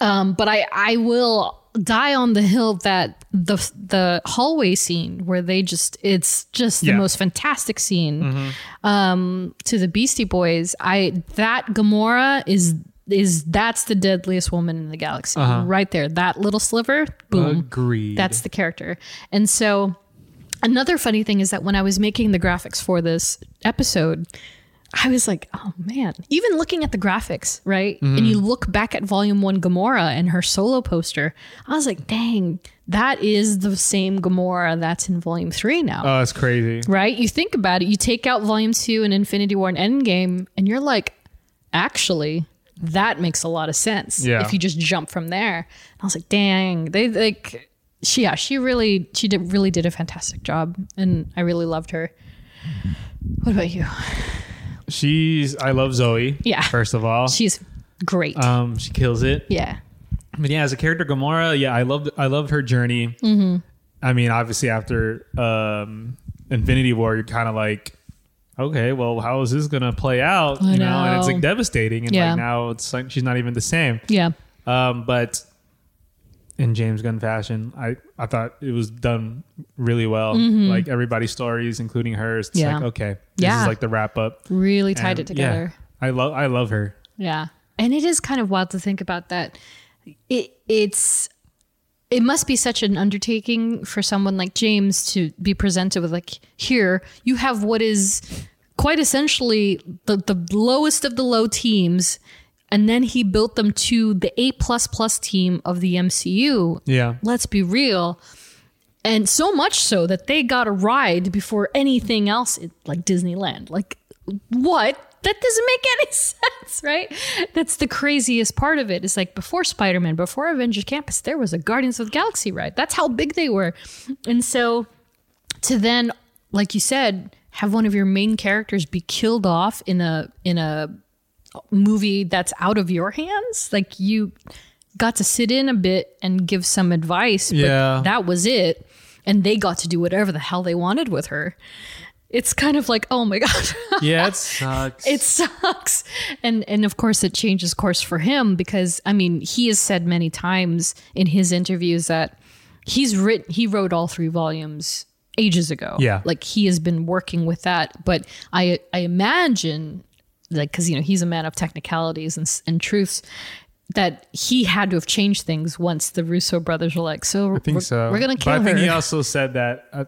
um, but I I will die on the hill that the the hallway scene where they just it's just the most fantastic scene um, to the Beastie Boys. I that Gamora is is that's the deadliest woman in the galaxy right there. That little sliver, boom. Agreed. That's the character. And so another funny thing is that when I was making the graphics for this episode, I was like, oh man, even looking at the graphics, right? And you mm-hmm. look back at volume one Gamora and her solo poster, I was like, dang, that is the same Gamora that's in volume three now. Oh, it's crazy. right? You think about it, you take out volume two and Infinity War and Endgame, and you're like, actually, that makes a lot of sense. Yeah. If you just jump from there. I was like, dang, they like she yeah, she really she did really did a fantastic job and I really loved her. What about you? She's. I love Zoe. Yeah. First of all, She's great. um, she kills it. yeah. But yeah, as a character, Gamora, yeah, I loved I loved her journey. Mm-hmm. I mean, obviously after um, Infinity War, you're kind of like, okay, well, how is this gonna play out? I you know? and it's like devastating. And Yeah. like now it's like she's not even the same. Yeah. Um, but in James Gunn fashion, I I thought it was done really well. Like everybody's stories, including hers. It's Mm-hmm. Yeah. like okay, this Yeah. is like the wrap up. Really tied And, it yeah, together. I love I love her. Yeah. And it is kind of wild to think about that. It it's it must be such an undertaking for someone like James to be presented with like here you have what is quite essentially the the lowest of the low teams and then he built them to the A plus plus team of the MCU. Yeah. Let's be real. and so much so that they got a ride before anything else, like Disneyland. Like, what? That doesn't make any <laughs> sense, right? That's the craziest part of it. It's like before Spider Man, before Avengers Campus, there was a Guardians of the Galaxy ride. That's how big they were. And so to then, like you said, have one of your main characters be killed off in a in a movie that's out of your hands, like you got to sit in a bit and give some advice. But Yeah. that was it. And they got to do whatever the hell they wanted with her. It's kind of like, oh my god, <laughs> Yeah, it sucks. it sucks. And and of course it changes course for him because I mean, he has said many times in his interviews that he's written he wrote all three volumes ages ago. Yeah. Like he has been working with that, but I I imagine like cuz you know, he's a man of technicalities and and truths that he had to have changed things once the Russo brothers were like, so I think we're, so. we're gonna kill But I think her. he also said that uh,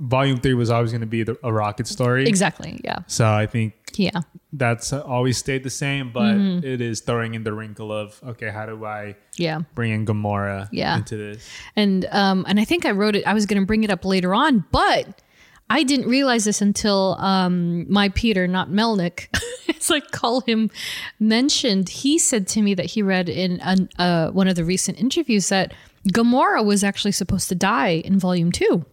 volume three was always going to be the, a rocket story. exactly. Yeah. So I think Yeah. that's always stayed the same, but Mm-hmm. it is throwing in the wrinkle of okay, how do I Yeah. bring in Gamora Yeah. into this? and um and I think I wrote it I was going to bring it up later on but I didn't realize this until um my Peter not Melnick <laughs> it's like call him mentioned he said to me that he read in an, uh, one of the recent interviews that Gamora was actually supposed to die in volume 2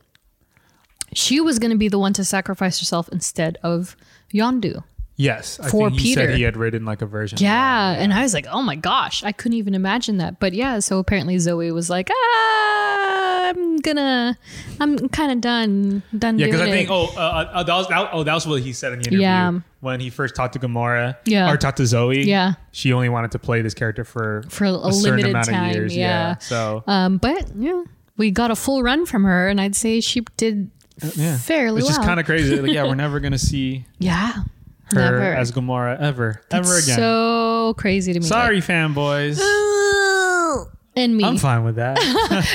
she was going to be the one to sacrifice herself instead of Yondu Yes, I For think he said Peter. he had written like a version. of yeah, and I was like, oh my gosh, I couldn't even imagine that. But yeah, so apparently Zoe was like, ah, I'm gonna, I'm kind of done, done Yeah, because I think oh, uh, uh, that was that, oh that was what he said in the interview Yeah. when he first talked to Gamora, Yeah. or talked to Zoe. Yeah. she only wanted to play this character for For a certain limited amount time, of years. yeah. so um, but yeah, we got a full run from her, and I'd say she did yeah, fairly It's just well. kind of crazy. Like, yeah, we're <laughs> never gonna see yeah, her never. as Gamora ever, ever again. So crazy to me. Sorry, fanboys. <sighs> And me. I'm fine with that.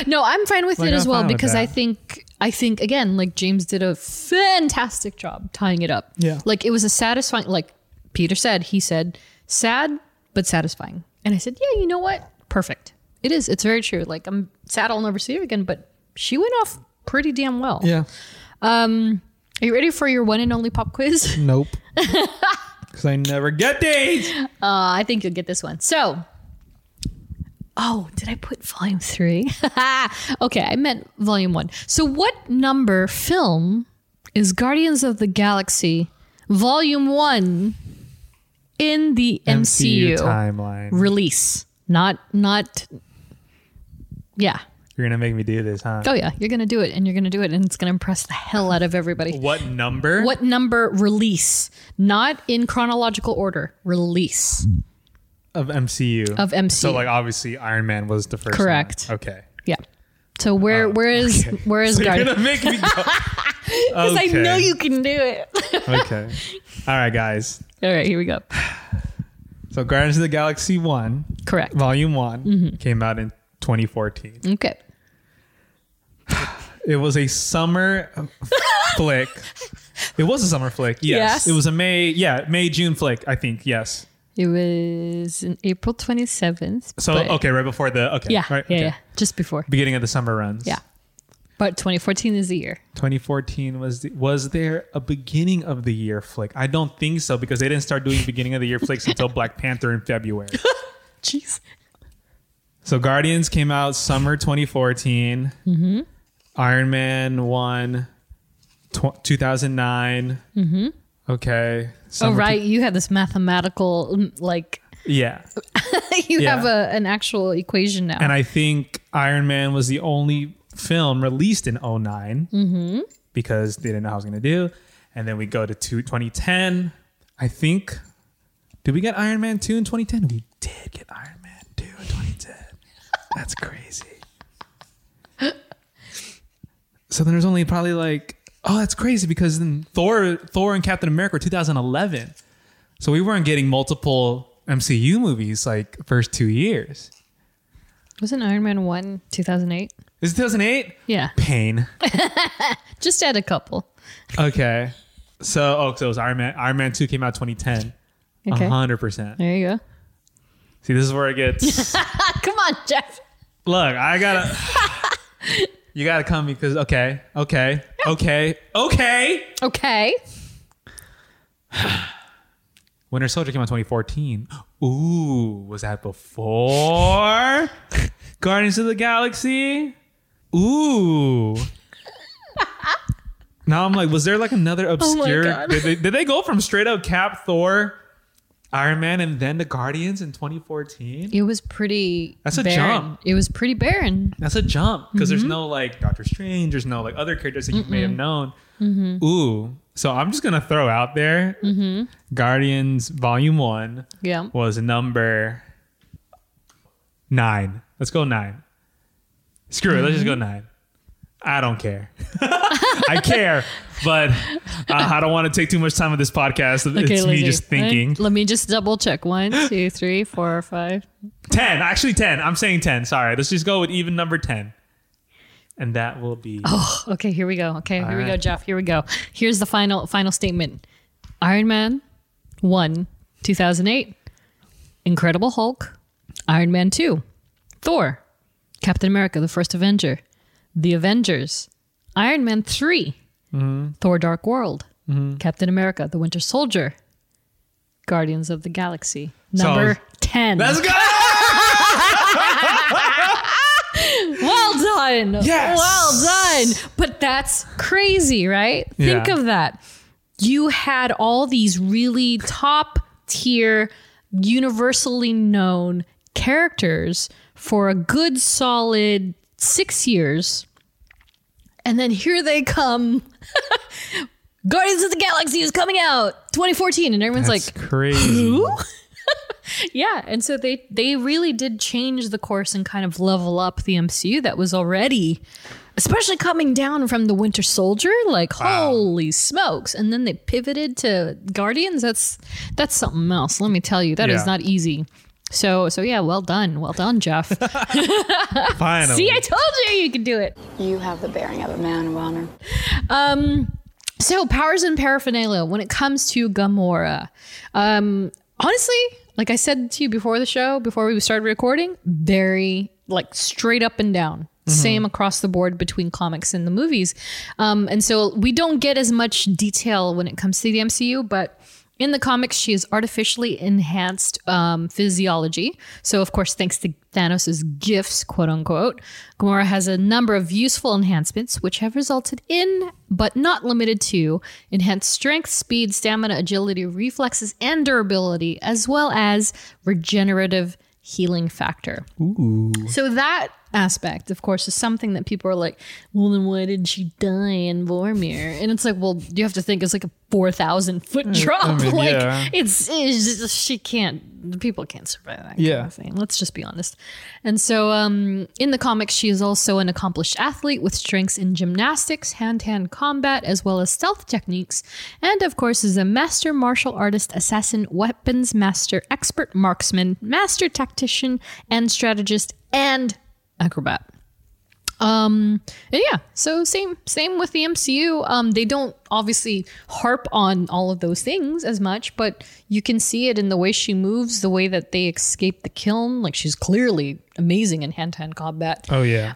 <laughs> No, I'm fine with Like, it as I'm well because I think I think again, like James did a fantastic job tying it up. Yeah. Like it was a satisfying like Peter said, he said, sad but satisfying. And I said, Yeah, you know what? Perfect. It is. It's very true. Like I'm sad I'll never see her again, but she went off pretty damn well. yeah. Um Are you ready for your one and only pop quiz? Uh, Nope. <laughs> Because I never get these. I think you'll get this one. So, oh, did I put volume three? <laughs> okay, I meant volume one. So, what number film is Guardians of the Galaxy Volume One in the MCU, timeline. release? Not, not. Yeah. You're gonna make me do this, huh? Oh yeah, you're gonna do it, and you're gonna do it, and it's gonna impress the hell out of everybody. What number? What number release? Not in chronological order. Release of MCU? of MCU. So like obviously Iron Man was the first. Correct. one. Okay. Yeah. So where where is Oh, okay. where is <laughs> So you're gonna make me go. <laughs> Because I know you can do it. <laughs> Okay. All right, guys. All right, here we go. <sighs> So Guardians of the Galaxy One, Correct. Volume One, Mm-hmm. came out in 2014. Okay. <sighs> It was a summer flick. It was a summer flick. Yes. Yes. It was a May, yeah, May June flick. I think yes. It was in April 27th. So okay, right before the okay, Yeah, right, yeah, okay. yeah. Just before. beginning of the summer runs. Yeah. But 2014 is the year. 2014 was the, was there a beginning of the year flick? I don't think so because they didn't start doing beginning of the year flicks until Black Panther in February. <laughs> Jeez. So Guardians came out summer 2014. Mm-hmm. Iron Man 1 tw- 2009. Mm-hmm. Okay. Oh, right. You had this mathematical, mm, like, yeah. <laughs> you Yeah. have a, an actual equation now. And I think Iron Man was the only film released in 9 Mm-hmm. because they didn't know how it was going to do. And then we go to two, 2010. I think, did we get Iron Man 2 in 2010? We did get Iron Man 2 in 2010. That's crazy. <laughs> So then there's only probably like, oh, that's crazy because then Thor, Thor and Captain America were 2011. So we weren't getting multiple MCU movies like first two years. Wasn't Iron Man 1 2008? Is it 2008? Yeah. Pain. <laughs> Just add a couple. Okay. So, oh, so it was Iron Man. Iron Man 2 came out 2010. Okay. 100%. There you go. See, this is where it gets. <laughs> Come on, Geoff. Look, I gotta. <laughs> You gotta come because okay, okay, okay, okay. Okay. <sighs> Winter Soldier came out 2014. Ooh, was that before <laughs> Guardians of the Galaxy? Ooh. <laughs> now I'm like, was there like another oh obscure? God. did, they, did they go from straight up Cap, Thor, Iron Man, and then the Guardians in 2014? It was pretty. That's a barren. jump. It was pretty barren. That's a jump because there's Mm-hmm. no like Doctor Strange. There's no like other characters that you may have known. Ooh, so I'm just gonna throw out there. Mm-hmm. Guardians Volume One Yeah. was number nine. Let's go nine. Screw it. Let's just go Mm-hmm. nine. I don't care. <laughs> I care, but uh, I don't want to take too much time with this podcast. it's me just thinking. Let me just double check. One, two, three, four, five. 10. Actually, 10. I'm saying 10. Sorry. Let's just go with even number 10. And that will be. Oh, Okay, here we go. Okay, here we go. Geoff. Here we go. Here's the final final statement. Iron Man 1, 2008. Incredible Hulk. Iron Man 2. Thor. Captain America, the first Avenger. The Avengers. Iron Man 3. Mm-hmm. Thor Dark World. Mm-hmm. Captain America, the Winter Soldier. Guardians of the Galaxy. So- Number 10. Let's go! <laughs> Well done. Yes. Well done. But that's crazy, right? Think of that. You had all these really top tier, universally known characters for a good solid six years. And then here they come. <laughs> Guardians of the Galaxy is coming out 2014. And everyone's That's like, crazy. <laughs> yeah, and so they they really did change the course and kind of level up the MCU that was already especially coming down from the Winter Soldier like holy smokes and then they pivoted to Guardians that's that's something else let me tell you that is Yeah. not easy. So so yeah, well done. Well done, Geoff. <laughs> Finally. See, I told you you could do it. You have the bearing of a man of honor. Um, so powers and paraphernalia when it comes to Gamora. Um, honestly, like I said to you before the show, before we started recording, very like straight up and down. Same across the board between comics and the movies. Um, and so we don't get as much detail when it comes to the MCU, but in the comics, she has artificially enhanced um, physiology. So, of course, thanks to Thanos' gifts, quote unquote, Gamora has a number of useful enhancements, which have resulted in, but not limited to, enhanced strength, speed, stamina, agility, reflexes, and durability, as well as regenerative healing factor. Ooh. So that aspect, of course, is something that people are like, well, then why did she die in Vormir? And it's like, well, you have to think it's like a 4,000 foot drop. mean, <laughs> like, yeah. it's, it's just- she can't, the people can't survive that kind Yeah. of thing. Let's just be honest. And so um, in the comics, she is also an accomplished athlete with strengths in gymnastics, hand to hand combat, as well as stealth techniques. And of course, is a master martial artist, assassin, weapons master, expert marksman, master tactician, and strategist, and acrobat. Um, and yeah, so same same with the MCU. Um, they don't obviously harp on all of those things as much, but you can see it in the way she moves, the way that they escape the Kyln. Like she's clearly amazing in hand to hand combat Oh, yeah.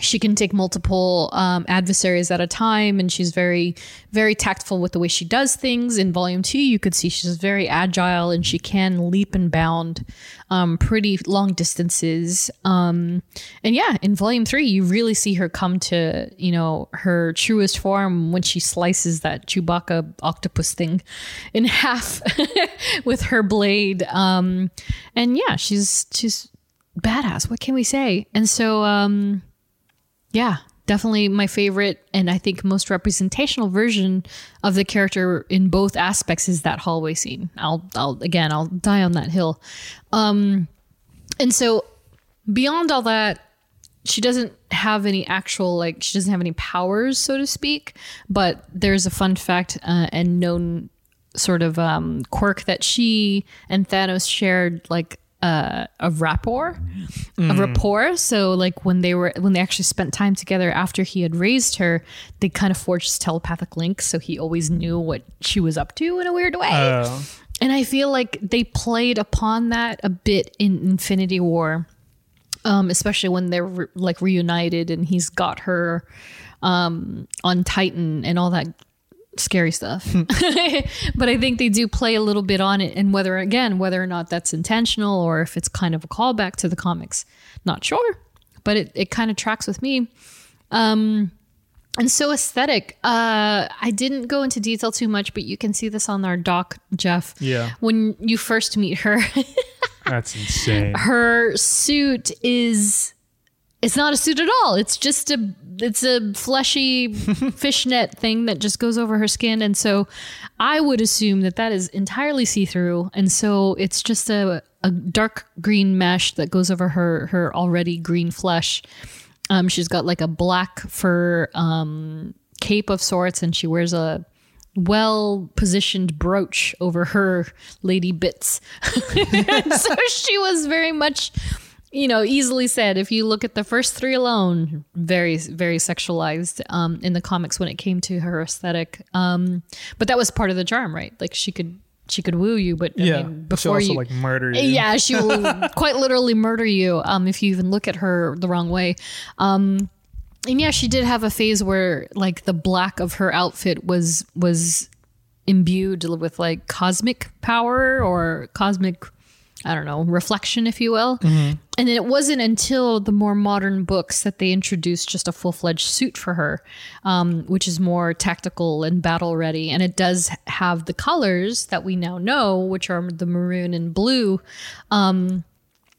She can take multiple um, adversaries at a time and she's very very tactful with the way she does things. In volume two you could see she's very agile and she can leap and bound um, pretty long distances. Um, and yeah in volume three you really see her come to you know her truest form when she slices that chewbacca octopus thing in <laughs> half <laughs> with her blade. Um, and yeah she's she's badass. What can we say? And so um yeah, definitely my favorite and I think most representational version of the character in both aspects is that hallway scene. I'll I'll again, I'll die on that hill. Um and so beyond all that she doesn't have any actual like she doesn't have any powers so to speak, but there's a fun fact uh, and known sort of um quirk that she and Thanos shared like uh, a rapport, a rapport. So like when they were when they actually spent time together after he had raised her, they kind of forged telepathic links. So he always knew what she was up to in a weird way. Oh. And I feel like they played upon that a bit in Infinity War. um, especially when they're re- like reunited and he's got her um, on Titan and all that scary stuff. <laughs> but I think they do play a little bit on it, and whether again whether or not that's intentional or if it's kind of a callback to the comics, not sure. But it it kind of tracks with me. Um, and so aesthetic. Uh, I didn't go into detail too much, but you can see this on our doc, Geoff. Yeah. When you first meet her, <laughs> That's insane. her suit is it's not a suit at all. It's just a it's a fleshy <laughs> fishnet thing that just goes over her skin and so I would assume that that is entirely see-through and so it's just a a dark green mesh that goes over her her already green flesh. Um she's got like a black fur um cape of sorts and she wears a well positioned brooch over her lady bits. <laughs> so she was very much, you know, easily said. If you look at the first three alone, very, very sexualized um, in the comics when it came to her aesthetic. Um, but that was part of the charm, right? Like she could. She could woo you, but I yeah. mean, She'll before also you, like murder you. yeah, she will <laughs> quite literally murder you um, if you even look at her the wrong way. Um, and yeah, she did have a phase where like the black of her outfit was was imbued with like cosmic power or cosmic I don't know, reflection, if you will. And then it wasn't until the more modern books that they introduced just a full fledged suit for her, um, which is more tactical and battle ready. And it does have the colors that we now know, which are the maroon and blue. Um,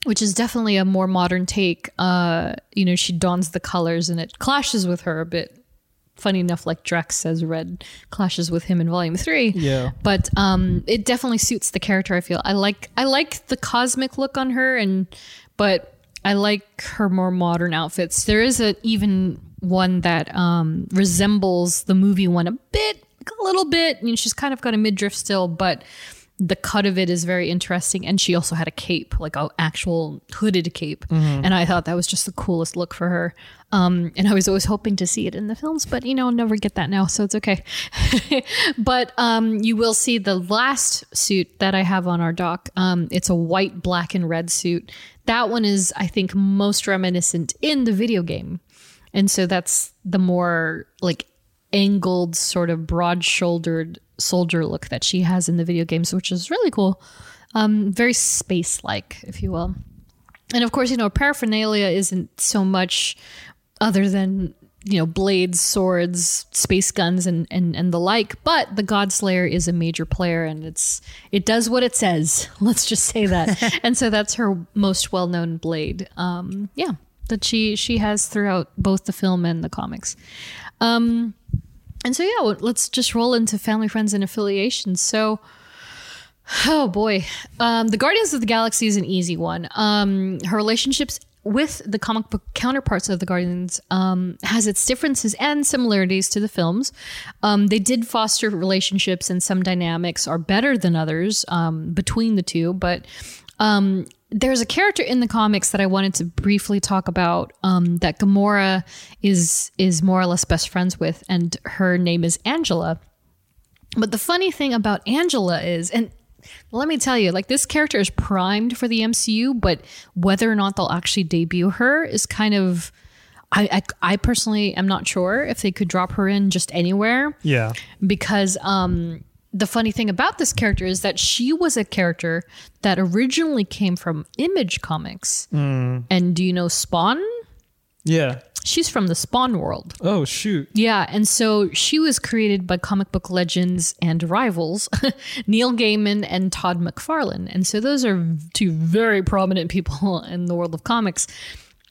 which is definitely a more modern take. Uh, you know, she dons the colors and it clashes with her a bit. Funny enough, like Drax says, red clashes with him in Volume Three. Yeah. but um, it definitely suits the character. I feel I like I like the cosmic look on her, and but I like her more modern outfits. There is a even one that um, resembles the movie one a bit, a little bit. You know, she's kind of got a midriff still, but the cut of it is very interesting. And she also had a cape like an actual hooded cape. And i thought that was just the coolest look for her. Um, and i was always hoping to see it in the films but you know i'll never get that now so it's okay. <laughs> But um, you will see the last suit that i have on our doc. Um, it's a white black and red suit. That one is i think most reminiscent in the video game. And so that's the more like angled, sort of broad shouldered soldier look that she has in the video games, which is really cool. Um, very space like, if you will. And of course, you know, paraphernalia isn't so much other than, you know, blades, swords, space guns, and, and, and the like. But the Godslayer is a major player and it's it does what it says. <laughs> Let's just say that. <laughs> and so that's her most well known blade. Um, yeah. That she she has throughout both the film and the comics. Um, and so, yeah, let's just roll into family, friends, and affiliations. So, oh boy, um, the Guardians of the Galaxy is an easy one. Um, her relationships with the comic book counterparts of the Guardians um, has its differences and similarities to the films. Um, they did foster relationships, and some dynamics are better than others um, between the two, but um, there's a character in the comics that I wanted to briefly talk about um, that Gamora is is more or less best friends with, and her name is Angela. But the funny thing about Angela is, and let me tell you, like this character is primed for the MCU, but whether or not they'll actually debut her is kind of. I, I, I personally am not sure if they could drop her in just anywhere Yeah. because um, the funny thing about this character is that she was a character that originally came from Image Comics. And do you know Spawn? Yeah. She's from the Spawn world. Oh shoot. Yeah, and so she was created by comic book legends and rivals, <laughs> Neil Gaiman and Todd McFarlane. And so those are two very prominent people <laughs> in the world of comics.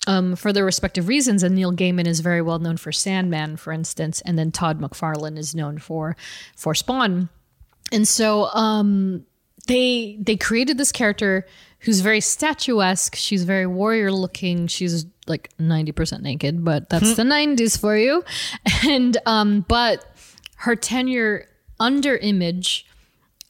Um, for their respective reasons, and Neil Gaiman is very well known for Sandman, for instance, and then Todd McFarlane is known for for Spawn. And so um, they they created this character who's very statuesque. She's very warrior looking. She's like ninety percent naked, but that's the nineties for you. <laughs> And um, but her tenure under Image,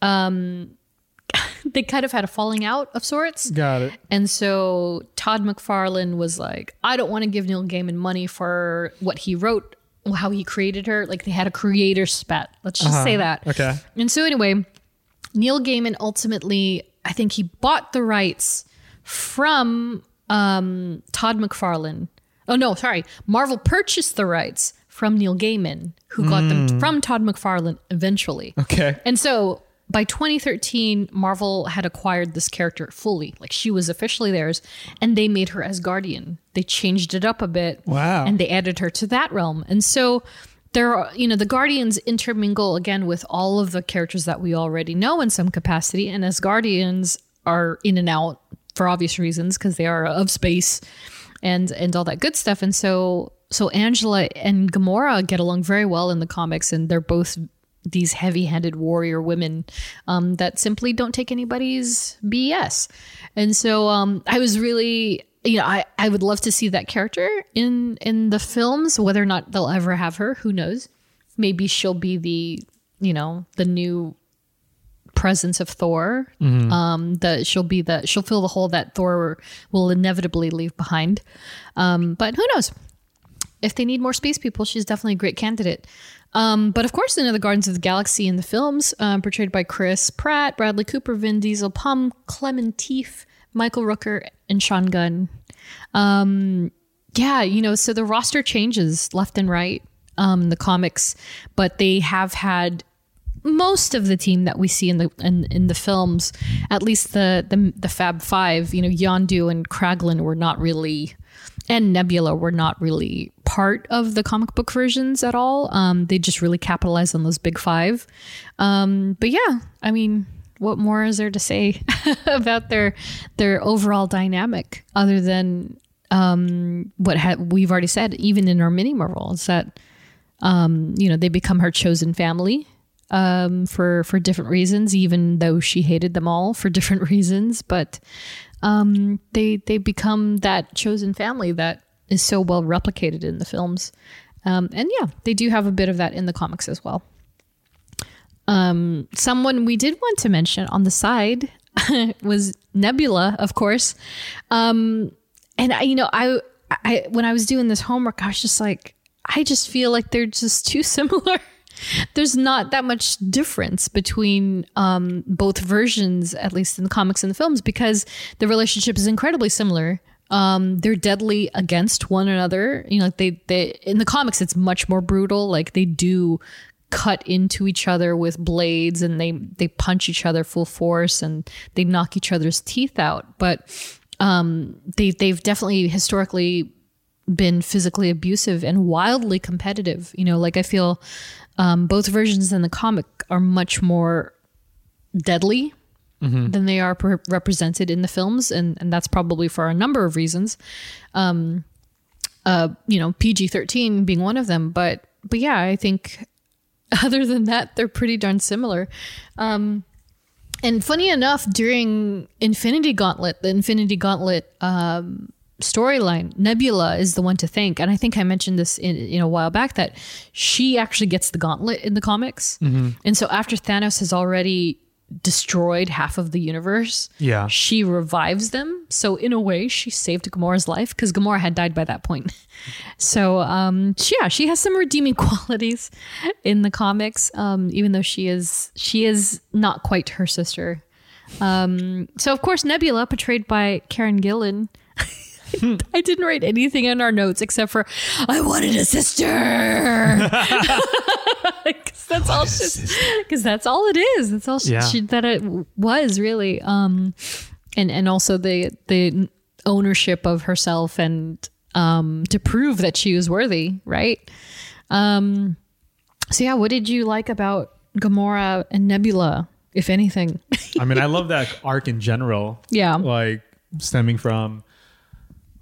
um, <laughs> they kind of had a falling out of sorts. Got it. And so Todd McFarlane was like, I don't want to give Neil Gaiman money for what he wrote, how he created her. Like they had a creator spat. Let's just say that. Okay. And so anyway, Neil Gaiman ultimately, I think he bought the rights from um, Todd McFarlane. Oh no, sorry. Marvel purchased the rights from Neil Gaiman, who got them from Todd McFarlane eventually. Okay. And so by 2013, Marvel had acquired this character fully. Like she was officially theirs, and they made her Asgardian. They changed it up a bit. Wow. And they added her to that realm. And so there are, you know, the Guardians intermingle again with all of the characters that we already know in some capacity. And Asgardians are in and out for obvious reasons because they are of space and and all that good stuff. And so so Angela and Gamora get along very well in the comics, and they're both these heavy-handed warrior women um, that simply don't take anybody's BS. And so um, I was really, you know, I, I would love to see that character in in the films. Whether or not they'll ever have her, who knows? Maybe she'll be the, you know, the new presence of Thor. Um, that she'll be the she'll fill the hole that Thor will inevitably leave behind. Um, but who knows? If they need more space people, she's definitely a great candidate. Um, but of course, in the Guardians of the Galaxy in the films, um, portrayed by Chris Pratt, Bradley Cooper, Vin Diesel, Pom Klementieff, Michael Rooker, and Sean Gunn. Um, yeah, you know, so the roster changes left and right um, in the comics, but they have had most of the team that we see in the in, in the films, at least the, the the Fab Five, you know, Yondu and Kraglin were not really, and Nebula were not really part of the comic book versions at all. Um, they just really capitalized on those big five. Um, but yeah, I mean, what more is there to say <laughs> about their their overall dynamic other than um, what ha- we've already said, even in our mini Marvels, that um, you know they become her chosen family um, for for different reasons, even though she hated them all for <laughs> different reasons. But um, they they become that chosen family that is so well replicated in the films. Um, and yeah, they do have a bit of that in the comics as well. Um, someone we did want to mention on the side <laughs> was Nebula, of course. Um, and I, you know, I, I when I was doing this homework, I was just like, I just feel like they're just too <laughs> similar. There's not that much difference between um, both versions, at least in the comics and the films, because the relationship is incredibly similar. Um, they're deadly against one another. You know, they they in the comics it's much more brutal. Like they do cut into each other with blades and they they punch each other full force and they knock each other's teeth out. But um, they they've definitely historically been physically abusive and wildly competitive. You know, like I feel um, both versions in the comic are much more deadly than they are per- represented in the films, and and that's probably for a number of reasons. Um, uh, you know, PG thirteen being one of them, but but yeah, I think <laughs> other than that, they're pretty darn similar. Um, and funny enough, during Infinity Gauntlet, the Infinity Gauntlet um, storyline, Nebula is the one to thank. And I think I mentioned this in, in a while back that she actually gets the gauntlet in the comics. And so after Thanos has already destroyed half of the universe, Yeah. she revives them. So in a way, she saved Gamora's life because Gamora had died by that point. <laughs> So um, yeah, she has some redeeming <laughs> qualities in the comics, um, even though she is she is not quite her sister. Um, so of course, Nebula, portrayed by Karen Gillan. <laughs> <laughs> I didn't write anything in our notes except for I wanted a sister. <laughs> <laughs> 'Cause that's all because that's all it is. That's all she, Yeah. she, that it was really. Um, and and also the the ownership of herself and um to prove that she was worthy, right? Um, so yeah, what did you like about Gamora and Nebula, if anything? I mean, I love that arc in general. Yeah. Like stemming from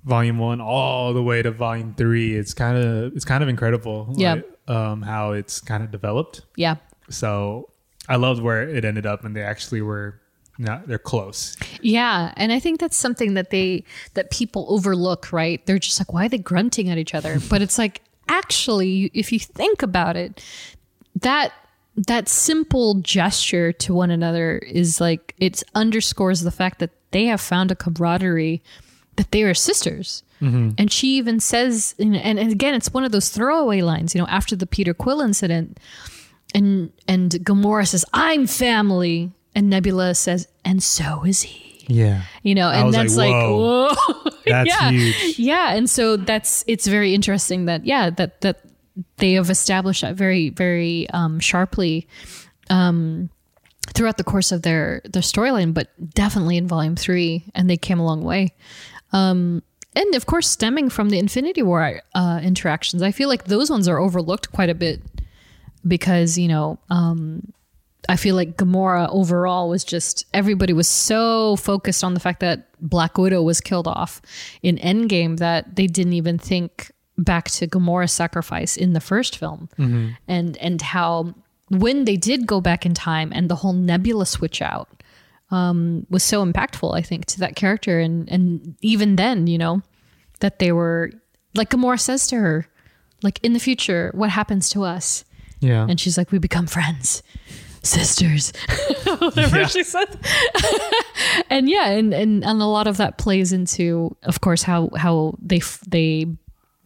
volume one all the way to volume three. It's kind of it's kind of incredible. Yeah. like, um, how it's kind of developed. yeah, So I loved where it ended up, and they actually were not they're close. Yeah, and I think that's something that they that people overlook, right? They're just like, why are they grunting at each other? <laughs> But it's like actually, if you think about it, that that simple gesture to one another is like it underscores the fact that they have found a camaraderie that they are sisters. And she even says, and, and again, it's one of those throwaway lines, you know, after the Peter Quill incident, and and Gamora says, "I'm family," and Nebula says, "And so is he." Yeah. You know, and that's like, like, whoa. whoa. <laughs> That's yeah. huge. Yeah, and so that's it's very interesting that yeah that that they have established that very very um, sharply um, throughout the course of their their storyline, but definitely in volume three, and they came a long way. Um, and of course, stemming from the Infinity War uh, interactions, I feel like those ones are overlooked quite a bit because you know um, I feel like Gamora overall was just everybody was so focused on the fact that Black Widow was killed off in Endgame that they didn't even think back to Gamora's sacrifice in the first film, and and how when they did go back in time and the whole Nebula switch out um, was so impactful, I think, to that character, and and even then, you know, that they were like Gamora says to her, like in the future, what happens to us? Yeah. And she's like, we become friends, sisters, <laughs> whatever Yeah. she said. <laughs> and yeah, and, and and a lot of that plays into, of course, how how they f- they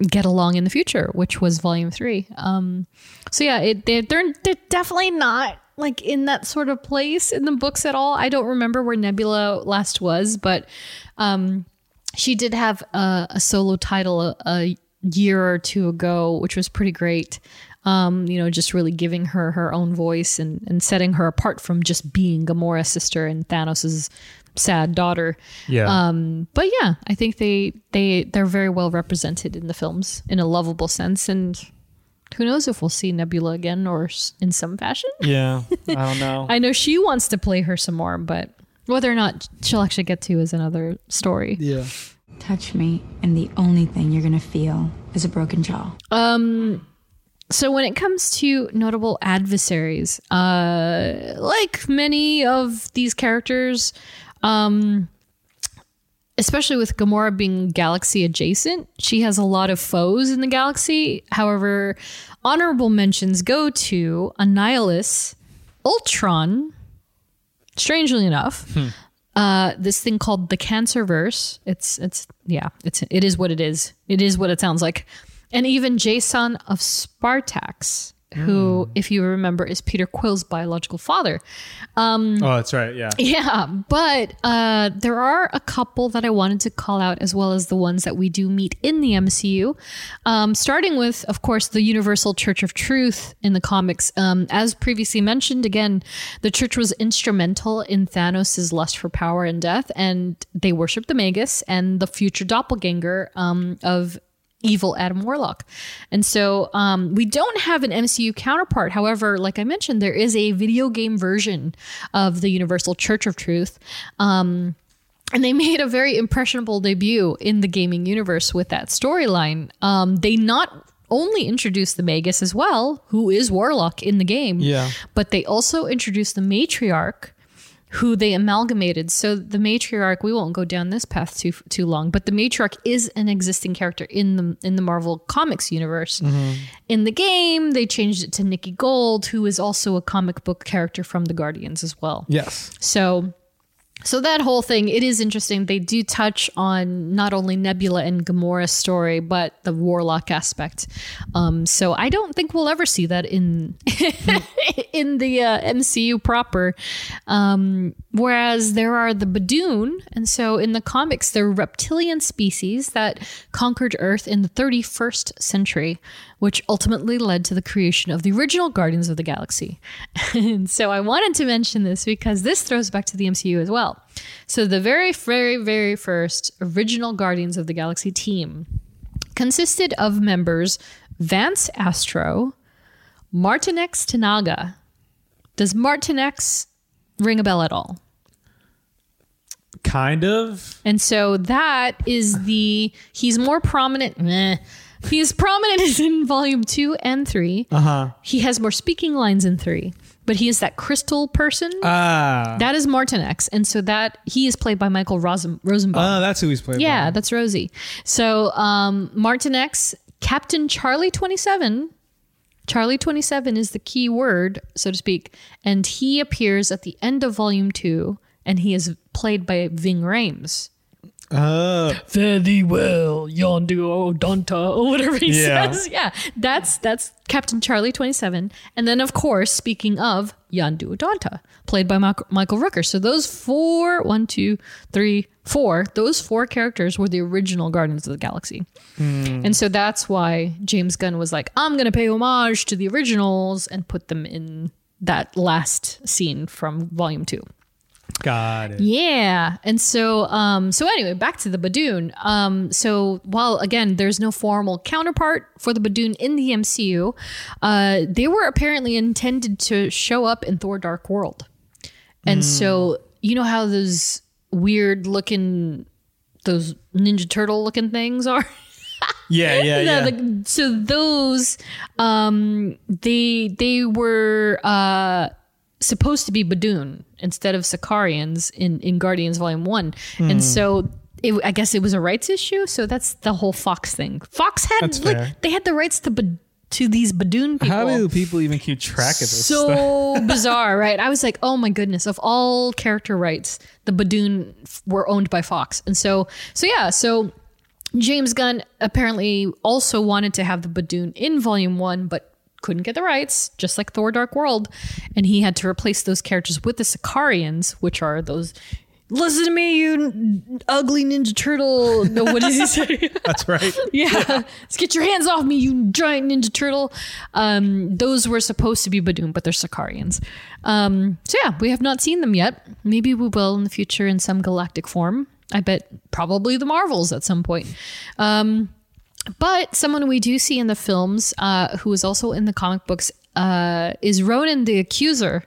get along in the future, which was volume three. Um, so yeah, it they're they're, they're definitely not like in that sort of place in the books at all. I don't remember where Nebula last was, but um, she did have a, a solo title a, a year or two ago, which was pretty great. Um, you know, just really giving her her own voice and, and setting her apart from just being Gamora's sister and Thanos's sad daughter. Yeah. Um, but yeah, I think they they they're very well represented in the films in a lovable sense, and who knows if we'll see Nebula again or in some fashion. yeah. I don't know. <laughs> I know she wants to play her some more, but whether or not she'll actually get to is another story. yeah. Touch me, and the only thing you're gonna feel is a broken jaw. Um, so when it comes to notable adversaries, uh, like many of these characters, um, especially with Gamora being galaxy adjacent, she has a lot of foes in the galaxy. However, honorable mentions go to Annihilus, Ultron, strangely enough, uh, this thing called the Cancerverse. It's it's yeah, it's it is what it is. It is what it sounds like. And even Jason of Spartax, who, if you remember, is Peter Quill's biological father. Um, Oh, that's right. Yeah. Yeah, but uh, there are a couple that I wanted to call out, as well as the ones that we do meet in the MCU. Um, starting with, of course, the Universal Church of Truth in the comics. Um, as previously mentioned, again, the church was instrumental in Thanos' lust for power and death, and they worshiped the Magus and the future doppelganger um, of evil Adam Warlock. And so um, we don't have an MCU counterpart. However, like I mentioned, there is a video game version of the Universal Church of Truth. Um, and they <laughs> made a very impressionable debut in the gaming universe with that storyline. Um, they not only introduced the Magus as well, who is Warlock in the game, Yeah. but they also introduced the Matriarch, who they amalgamated. So the matriarch, we won't go down this path too too long, but the matriarch is an existing character in the in the Marvel Comics universe. Mm-hmm. In the game, they changed it to Nikki Gold, who is also a comic book character from the Guardians as well. Yes. So so that whole thing, it is interesting. They do touch on not only Nebula and Gamora's story, but the Warlock aspect. Um, so I don't think we'll ever see that in <laughs> in the uh, MCU proper. Um, whereas there are the Badoon, and so in the comics, they're reptilian species that conquered Earth in the 31st century, which ultimately led to the creation of the original Guardians of the Galaxy. <laughs> and so I wanted to mention this because this throws back to the MCU as well. So the very, very, very first original Guardians of the Galaxy team consisted of members Vance Astro, Martinex T'Naga. Does Martinex ring a bell at all? Kind of. And so that is the he's more prominent. Meh. He's prominent <laughs> in volume two and three. Uh huh. He has more speaking lines in three, but he is that crystal person. Ah. that is Martinex, and so that he is played by Michael Rosen, Rosenbaum. Oh, that's who he's playing. yeah, that's Rosie. So um, Martinex, Captain Charlie Twenty Seven. Charlie 27 is the key word, so to speak, and he appears at the end of volume two, and he is played by Ving Rhames. Uh, Fare thee well, Yondu Udonta, or whatever he Yeah. says. Yeah, that's that's Captain Charlie twenty seven, and then of course, speaking of Yondu Udonta, played by Michael, Michael Rooker. So those four, one, two, three, four, those four characters were the original Guardians of the Galaxy, and so that's why James Gunn was like, I'm gonna pay homage to the originals and put them in that last scene from Volume Two. Got it. Yeah. And so um so anyway, back to the Badoon. Um so while again there's no formal counterpart for the Badoon in the MCU, uh they were apparently intended to show up in Thor Dark World. And so you know how those weird looking those Ninja Turtle looking things are? <laughs> Yeah, yeah, <laughs> yeah. Yeah, the- so those um they they were uh supposed to be Badoon instead of Sakaarans in in Guardians Volume 1. Hmm. And so it, I guess it was a rights issue, so that's the whole Fox thing. Fox had That's fair. like they had the rights to Ba- to these Badoon people. How do people even keep track of this stuff? so <laughs> bizarre, right? I was like, oh my goodness! Of all character rights, the Badoon f- were owned by Fox, and so so yeah, so James Gunn apparently also wanted to have the Badoon in Volume One, but couldn't get the rights, just like Thor: Dark World, and he had to replace those characters with the Sakaarans, which are those. Listen to me, you n- ugly Ninja Turtle. No, what does he say? <laughs> That's right. Yeah. Let's get your hands off me, you giant Ninja Turtle. Um, those were supposed to be Badoon, but they're Sakaarans. Um, so yeah, we have not seen them yet. Maybe we will in the future in some galactic form. I bet probably the Marvels at some point. Um, but someone we do see in the films, uh, who is also in the comic books, uh, is Ronan the Accuser.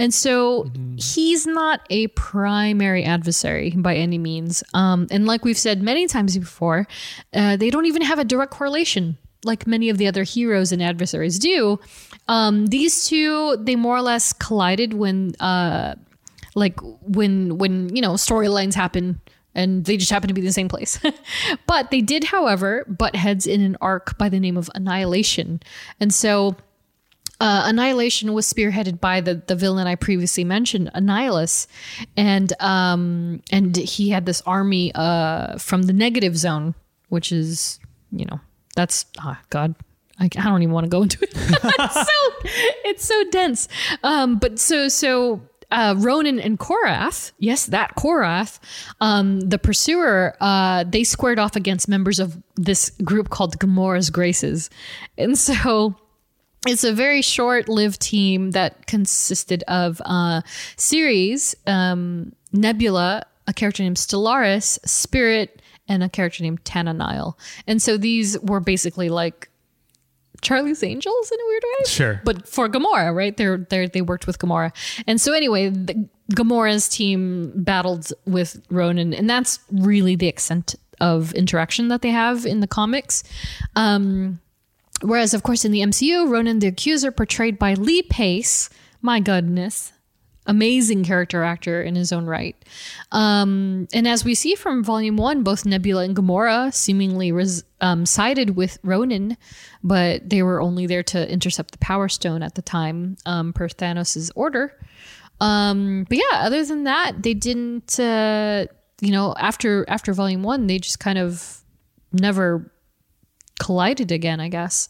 And so he's not a primary adversary by any means. Um, and like we've said many times before, uh, they don't even have a direct correlation like many of the other heroes and adversaries do. Um, these two, they more or less collided when, uh, like when when you know storylines happen and they just happen to be in the same place. <laughs> but they did, however, butt heads in an arc by the name of Annihilation. And so uh, Annihilation was spearheaded by the the villain I previously mentioned, Annihilus, and um and he had this army uh from the negative zone, which is you know that's ah God. I, I don't even want to go into it. <laughs> it's so it's so dense. Um, but so so uh, Ronan and Korath, yes, that Korath, um, the pursuer, uh, they squared off against members of this group called Gamora's Graces, and so it's a very short-lived team that consisted of uh, Ceres, um, Nebula, a character named Stellaris, Spirit, and a character named Tananile. And so these were basically like Charlie's Angels in a weird way. Sure. But for Gamora, right? They're they they worked with Gamora. And so anyway, the, Gamora's team battled with Ronan, and that's really the extent of interaction that they have in the comics. Um, whereas, of course, in the MCU, Ronan the Accuser, portrayed by Lee Pace, my goodness, amazing character actor in his own right. Um, and as we see from Volume One, both Nebula and Gamora seemingly res- um, sided with Ronan, but they were only there to intercept the Power Stone at the time, um, per Thanos' order. Um, but yeah, other than that, they didn't. Uh, you know, after after Volume One, they just kind of never collided again, I guess.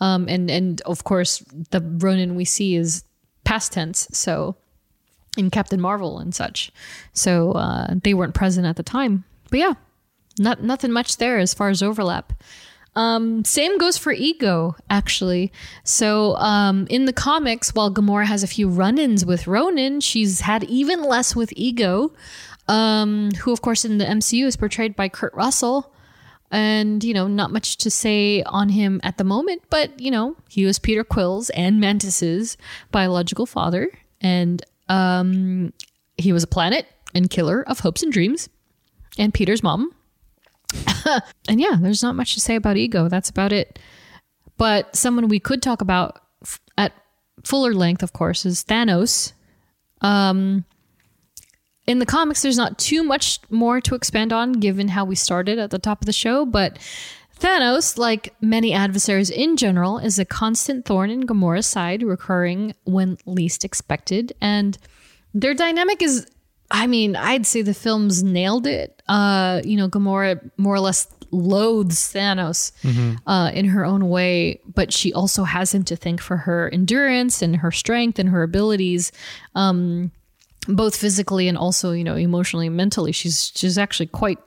Um, and and of course, the Ronan we see is past tense, so in Captain Marvel and such. So uh, they weren't present at the time. But yeah, not nothing much there as far as overlap. Um, same goes for Ego, actually. So um, in the comics, while Gamora has a few run-ins with Ronan, she's had even less with Ego, um, who of course in the MCU is portrayed by Kurt Russell. And, you know, not much to say on him at the moment, but, you know, he was Peter Quill's and Mantis's biological father. And um, he was a planet and killer of hopes and dreams. And Peter's mom. <laughs> and yeah, there's not much to say about Ego. That's about it. But someone we could talk about f- at fuller length, of course, is Thanos. Um, in the comics, there's not too much more to expand on given how we started at the top of the show, but Thanos, like many adversaries in general, is a constant thorn in Gamora's side, recurring when least expected. And their dynamic is I mean, I'd say the film's nailed it. Uh, you know, Gamora more or less loathes Thanos uh, in her own way, but she also has him to thank for her endurance and her strength and her abilities, um, both physically and also, you know, emotionally and mentally. She's she's actually quite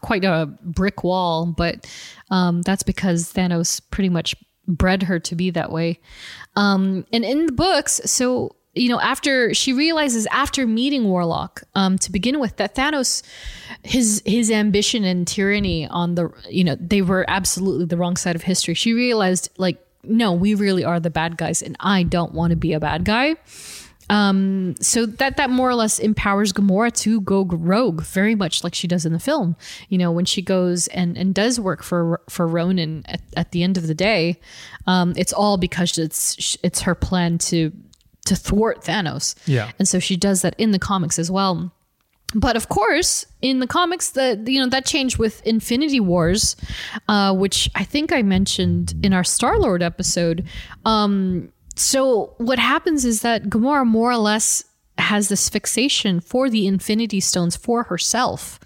quite a brick wall, but um, that's because Thanos pretty much bred her to be that way. Um, and in the books, so you know, after she realizes after meeting Warlock, um, to begin with, that Thanos, his his ambition and tyranny on the, you know, they were absolutely the wrong side of history. She realized, like, no, we really are the bad guys, and I don't want to be a bad guy. Um, so that that more or less empowers Gamora to go rogue, very much like she does in the film. You know, when she goes and and does work for for Ronan at, at the end of the day, um, it's all because it's it's her plan to to thwart Thanos. Yeah. and so she does that in the comics as well. But of course, in the comics, that you know that changed with Infinity Wars, uh, which I think I mentioned in our Star Lord episode. Um, so what happens is that Gamora more or less has this fixation for the Infinity Stones for herself,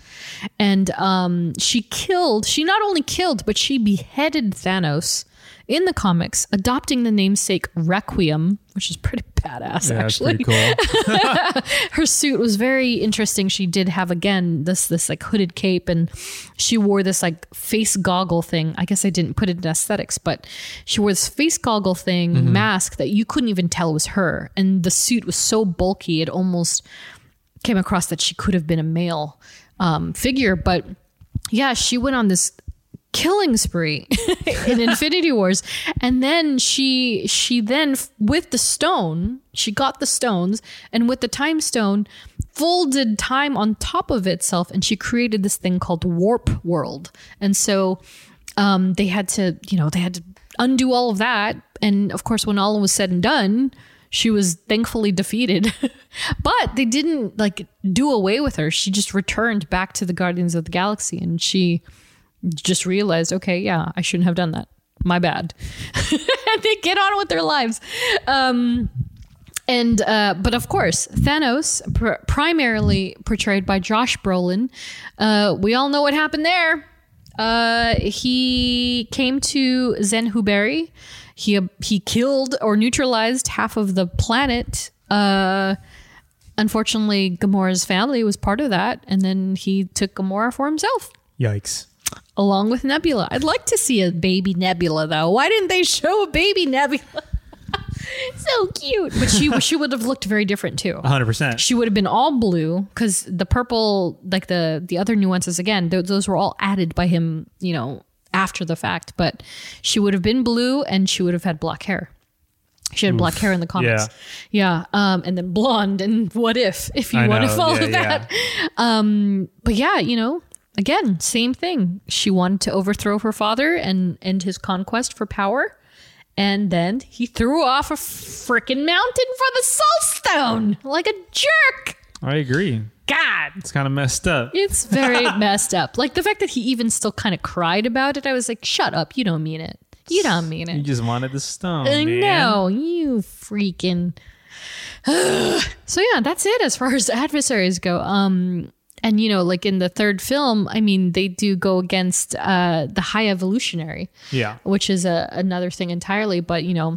and um, she killed. She not only killed, but she beheaded Thanos in the comics, adopting the namesake Requiem, which is pretty badass. Yeah, actually, cool. <laughs> her suit was very interesting. She did have again this this like hooded cape, and she wore this like face goggle thing. I guess I didn't put it in aesthetics, but she wore this face goggle thing mask that you couldn't even tell was her, and the suit was so bulky it almost came across that she could have been a male um, figure. But yeah, she went on this killing spree <laughs> in Infinity Wars. And then she she then with the stone she got the stones and with the time stone folded time on top of itself and she created this thing called warp world. And so um they had to you know they had to undo all of that. And of course when all was said and done she was thankfully defeated. <laughs> But they didn't like do away with her. She just returned back to the guardians of the galaxy and she just realized, okay, yeah, I shouldn't have done that. My bad. and <laughs> they get on with their lives. Um, and uh, but of course, Thanos, pr- primarily portrayed by Josh Brolin, uh, we all know what happened there. Uh, he came to Zen-Whoberi. He he killed or neutralized half of the planet. Uh, unfortunately, Gamora's family was part of that, and then he took Gamora for himself Yikes. Along with Nebula. I'd like to see a baby Nebula though. Why didn't they show a baby Nebula? <laughs> so cute. But she she would have looked very different too. 100%. She would have been all blue because the purple, like the the other nuances, again, th- those were all added by him, you know, after the fact. But she would have been blue and she would have had black hair. She had black hair in the comics. Yeah. Um, and then blonde and what if, if you I want to follow Yeah, that. Um, but yeah, you know, again, same thing. She wanted to overthrow her father and end his conquest for power. And then he threw off a freaking mountain for the soul stone like a jerk. I agree. God. It's kind of messed up. It's very <laughs> messed up. Like the fact that he even still kind of cried about it, I was like, shut up. You don't mean it. You don't mean it. You just wanted the stone. Man. know. You freaking. <sighs> so yeah, that's it as far as <laughs> adversaries go. Um, and you know, like in the third film, I mean, they do go against uh the high evolutionary Yeah. which is a, another thing entirely. But you know,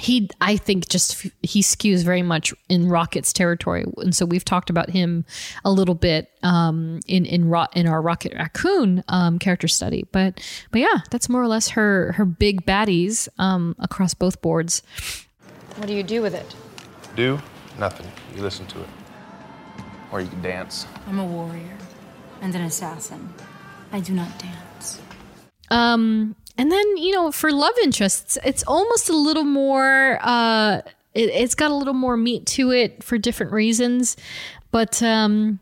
he I think just he skews very much in Rocket's territory, and so we've talked about him a little bit um, in in Ro- in our Rocket Raccoon um, character study. But but yeah, that's more or less her her big baddies um, across both boards. What do you do with it? Do nothing. You listen to it. Or you can dance. I'm a warrior and an assassin. I do not dance. Um, and then you know, for love interests, it's almost a little more. Uh, it, it's got a little more meat to it for different reasons, but um,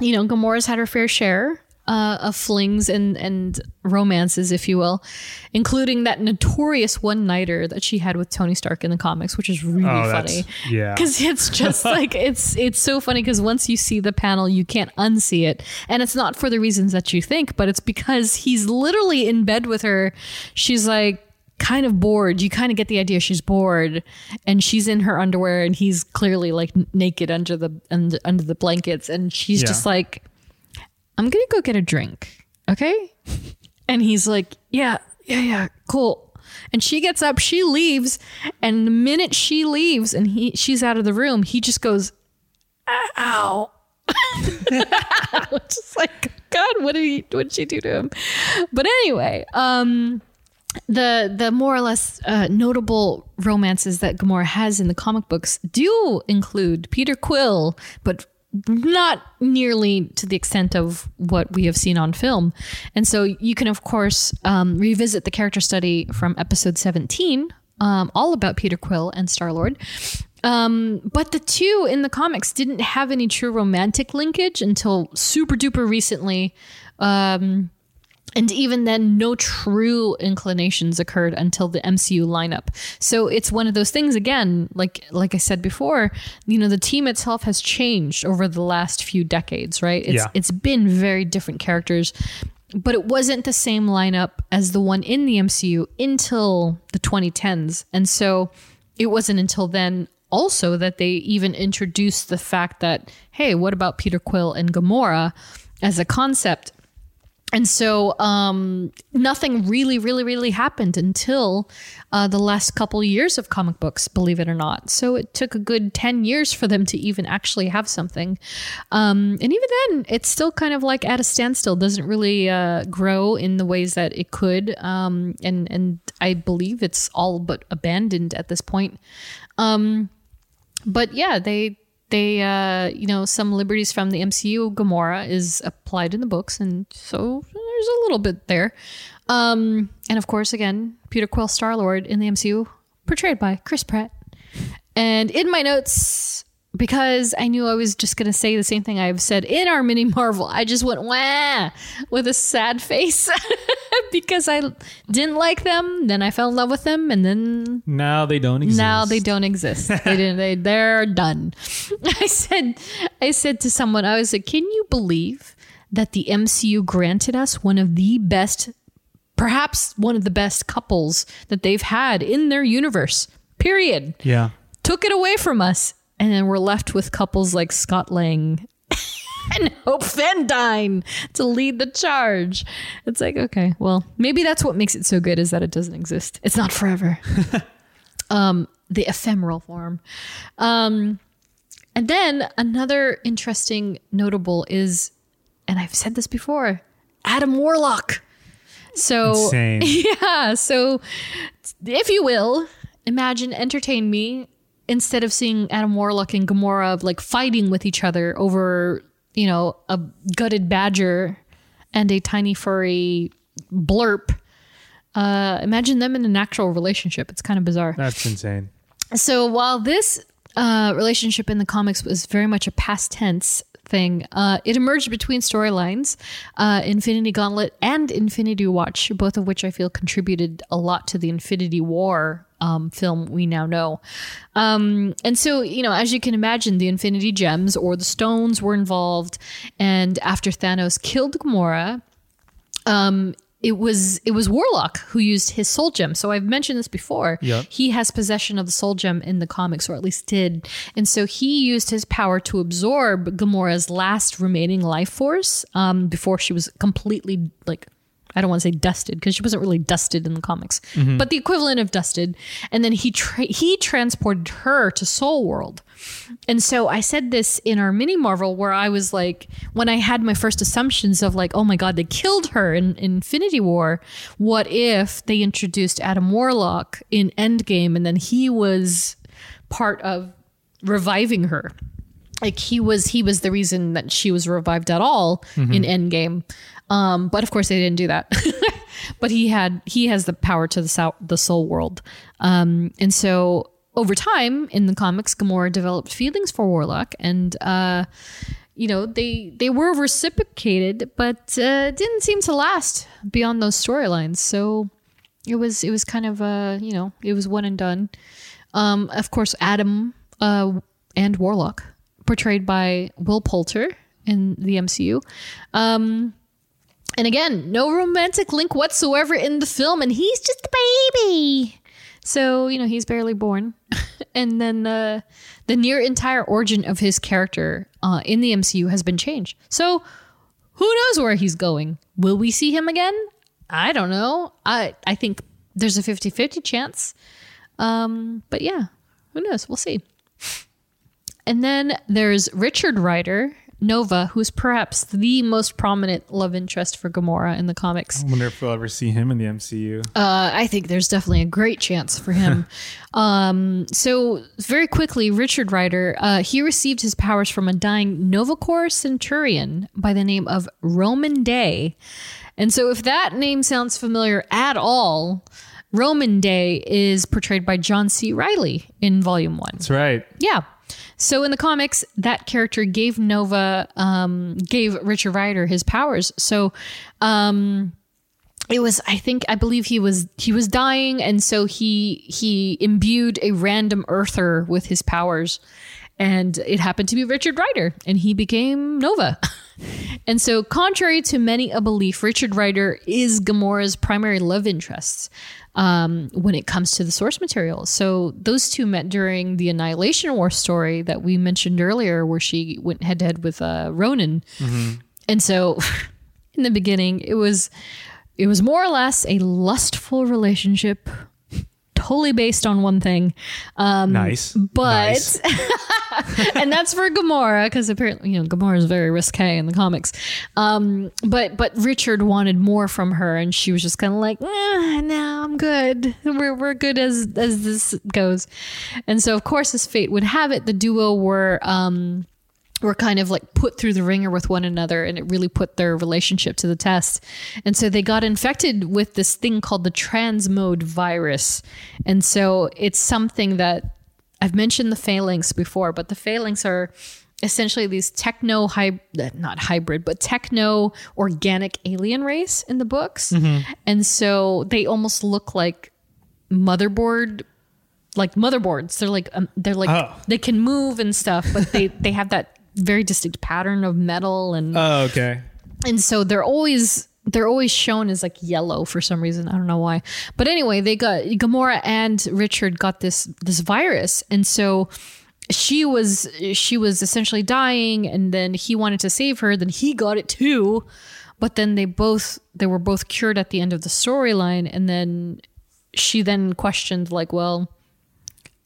you know, Gamora's had her fair share uh, of flings and and romances, if you will, including that notorious one nighter that she had with Tony Stark in the comics, which is really Oh, funny. yeah. because it's just <laughs> like it's it's so funny because once you see the panel, you can't unsee it, and it's not for the reasons that you think, but it's because he's literally in bed with her. She's like kind of bored. You kind of get the idea she's bored, and she's in her underwear, and he's clearly like naked under the under, under the blankets, and she's Yeah. just like, "I'm gonna go get a drink, okay?" And he's like, "Yeah, yeah, yeah, cool." And she gets up, she leaves, and the minute she leaves and he she's out of the room, he just goes, "Ow." <laughs> just like God, what did he what did she do to him? But anyway, um the the more or less uh, notable romances that Gamora has in the comic books do include Peter Quill, but not nearly to the extent of what we have seen on film. And so you can, of course, um, revisit the character study from episode 17, um, all about Peter Quill and Star Lord. Um, but the two in the comics didn't have any true romantic linkage until super duper recently. And even then, no true inclinations occurred until the MCU lineup. So it's one of those things again, like like I said before, you know, the team itself has changed over the last few decades, right? It's Yeah. it's been very different characters, but it wasn't the same lineup as the one in the MCU until the 2010s. And so it wasn't until then also that they even introduced the fact that, hey, what about Peter Quill and Gamora as a concept? And so um, nothing really, really, really happened until uh, the last couple years of comic books, believe it or not. So it took a good 10 years for them to even actually have something. Um, and even then, it's still kind of like at a standstill, doesn't really uh, grow in the ways that it could. Um, and, and I believe it's all but abandoned at this point. Um, but yeah, they they uh you know some liberties from the MCU Gamora is applied in the books and so there's a little bit there. Um and of course again Peter Quill Star-Lord in the MCU portrayed by Chris Pratt. And in my notes because I knew I was just going to say the same thing I've said in our mini Marvel. I just went wah with a sad face <laughs> <laughs> because I didn't like them, then I fell in love with them and then Now they don't exist. now they don't exist. They <laughs> didn't. They they're done. <laughs> I said. I said to someone. I was like, "Can you believe that the MCU granted us one of the best, perhaps one of the best couples that they've had in their universe? Period. Yeah. Took it away from us, and then we're left with couples like Scott Lang." And Hope to lead the charge. It's like, okay, well, maybe that's what makes it so good is that it doesn't exist. It's not forever <laughs> um, the ephemeral form. Um, and then another interesting notable is, and I've said this before, Adam Warlock. So Insane. <laughs> yeah, so if you will, imagine entertain me instead of seeing Adam Warlock and Gamora like fighting with each other over, you know, a gutted badger and a tiny furry blurp. Uh, imagine them in an actual relationship. It's kind of bizarre. That's insane. So while this uh, relationship in the comics was very much a past tense thing, uh, it emerged between storylines, uh, Infinity Gauntlet and Infinity Watch, both of which I feel contributed a lot to the Infinity War um, film we now know. Um, and so, you know, as you can imagine, the Infinity Gems or the stones were involved. And after Thanos killed Gamora, um, it was it was Warlock who used his soul gem. So I've mentioned this before. Yep. He has possession of the soul gem in the comics, or at least did. And so he used his power to absorb Gamora's last remaining life force um, before she was completely like I don't want to say dusted because she wasn't really dusted in the comics, mm-hmm. but the equivalent of dusted. And then he tra- he transported her to Soul World. And so I said this in our mini Marvel where I was like, when I had my first assumptions of like, oh my God, they killed her in, in Infinity War. What if they introduced Adam Warlock in Endgame and then he was part of reviving her? Like he was he was the reason that she was revived at all mm-hmm. in Endgame. Um, but of course they didn't do that. <laughs> but he had he has the power to the sou- the soul world. Um, and so over time in the comics, Gamora developed feelings for Warlock, and uh, you know they they were reciprocated, but uh, didn't seem to last beyond those storylines. So it was it was kind of uh you know it was one and done. Um, of course, Adam uh, and Warlock, portrayed by Will Poulter in the MCU. Um, And again, no romantic link whatsoever in the film, and he's just a baby. So, you know, he's barely born. <laughs> and then uh, the near entire origin of his character uh, in the MCU has been changed. So, who knows where he's going? Will we see him again? I don't know. I, I think there's a 50 50 chance. Um, but yeah, who knows? We'll see. And then there's Richard Ryder, Nova, who's perhaps the most prominent love interest for Gamora in the comics. I wonder if we'll ever see him in the MCU. Uh, I think there's definitely a great chance for him. <laughs> um, so very quickly, Richard Ryder, uh, he received his powers from a dying Nova Corps Centurion by the name of Rhomann Dey. And so if that name sounds familiar at all, Rhomann Dey is portrayed by John C. Reilly in Volume 1. That's right. Yeah. So in the comics, that character gave Nova, um, gave Richard Ryder his powers. So, um, it was I think I believe he was he was dying, and so he he imbued a random Earther with his powers, and it happened to be Richard Ryder, and he became Nova. <laughs> and so, contrary to many a belief, Richard Ryder is Gamora's primary love interest um, when it comes to the source material. So those two met during the Annihilation War story that we mentioned earlier, where she went head to head with uh, Ronan. And so, <laughs> in the beginning, it was it was more or less a lustful relationship, totally based on one thing. Um, Nice. but Nice. <laughs> and that's for Gamora because apparently you know Gamora is very risque in the comics. Um, but but Richard wanted more from her, and she was just kind of like, nah, no, I'm good. We're we're good as as this goes. And so of course, as fate would have it, the duo were. Um, were kind of like put through the ringer with one another and it really put their relationship to the test. And so they got infected with this thing called the transmode virus. And so it's something that I've mentioned the phalanx before, but the phalanx are essentially these techno hy- uh, not hybrid, but techno organic alien race in the books. And so they almost look like motherboard like motherboards. They're like um, they're like Oh. they can move and stuff, but they <laughs> they have that very distinct pattern of metal and Oh, okay. and so they're always they're always shown as like yellow for some reason. I don't know why. But anyway, they got Gamora and Richard got this this virus, and so she was she was essentially dying, and then he wanted to save her. Then he got it too, but then they both they were both cured at the end of the storyline, and then she then questioned like, well,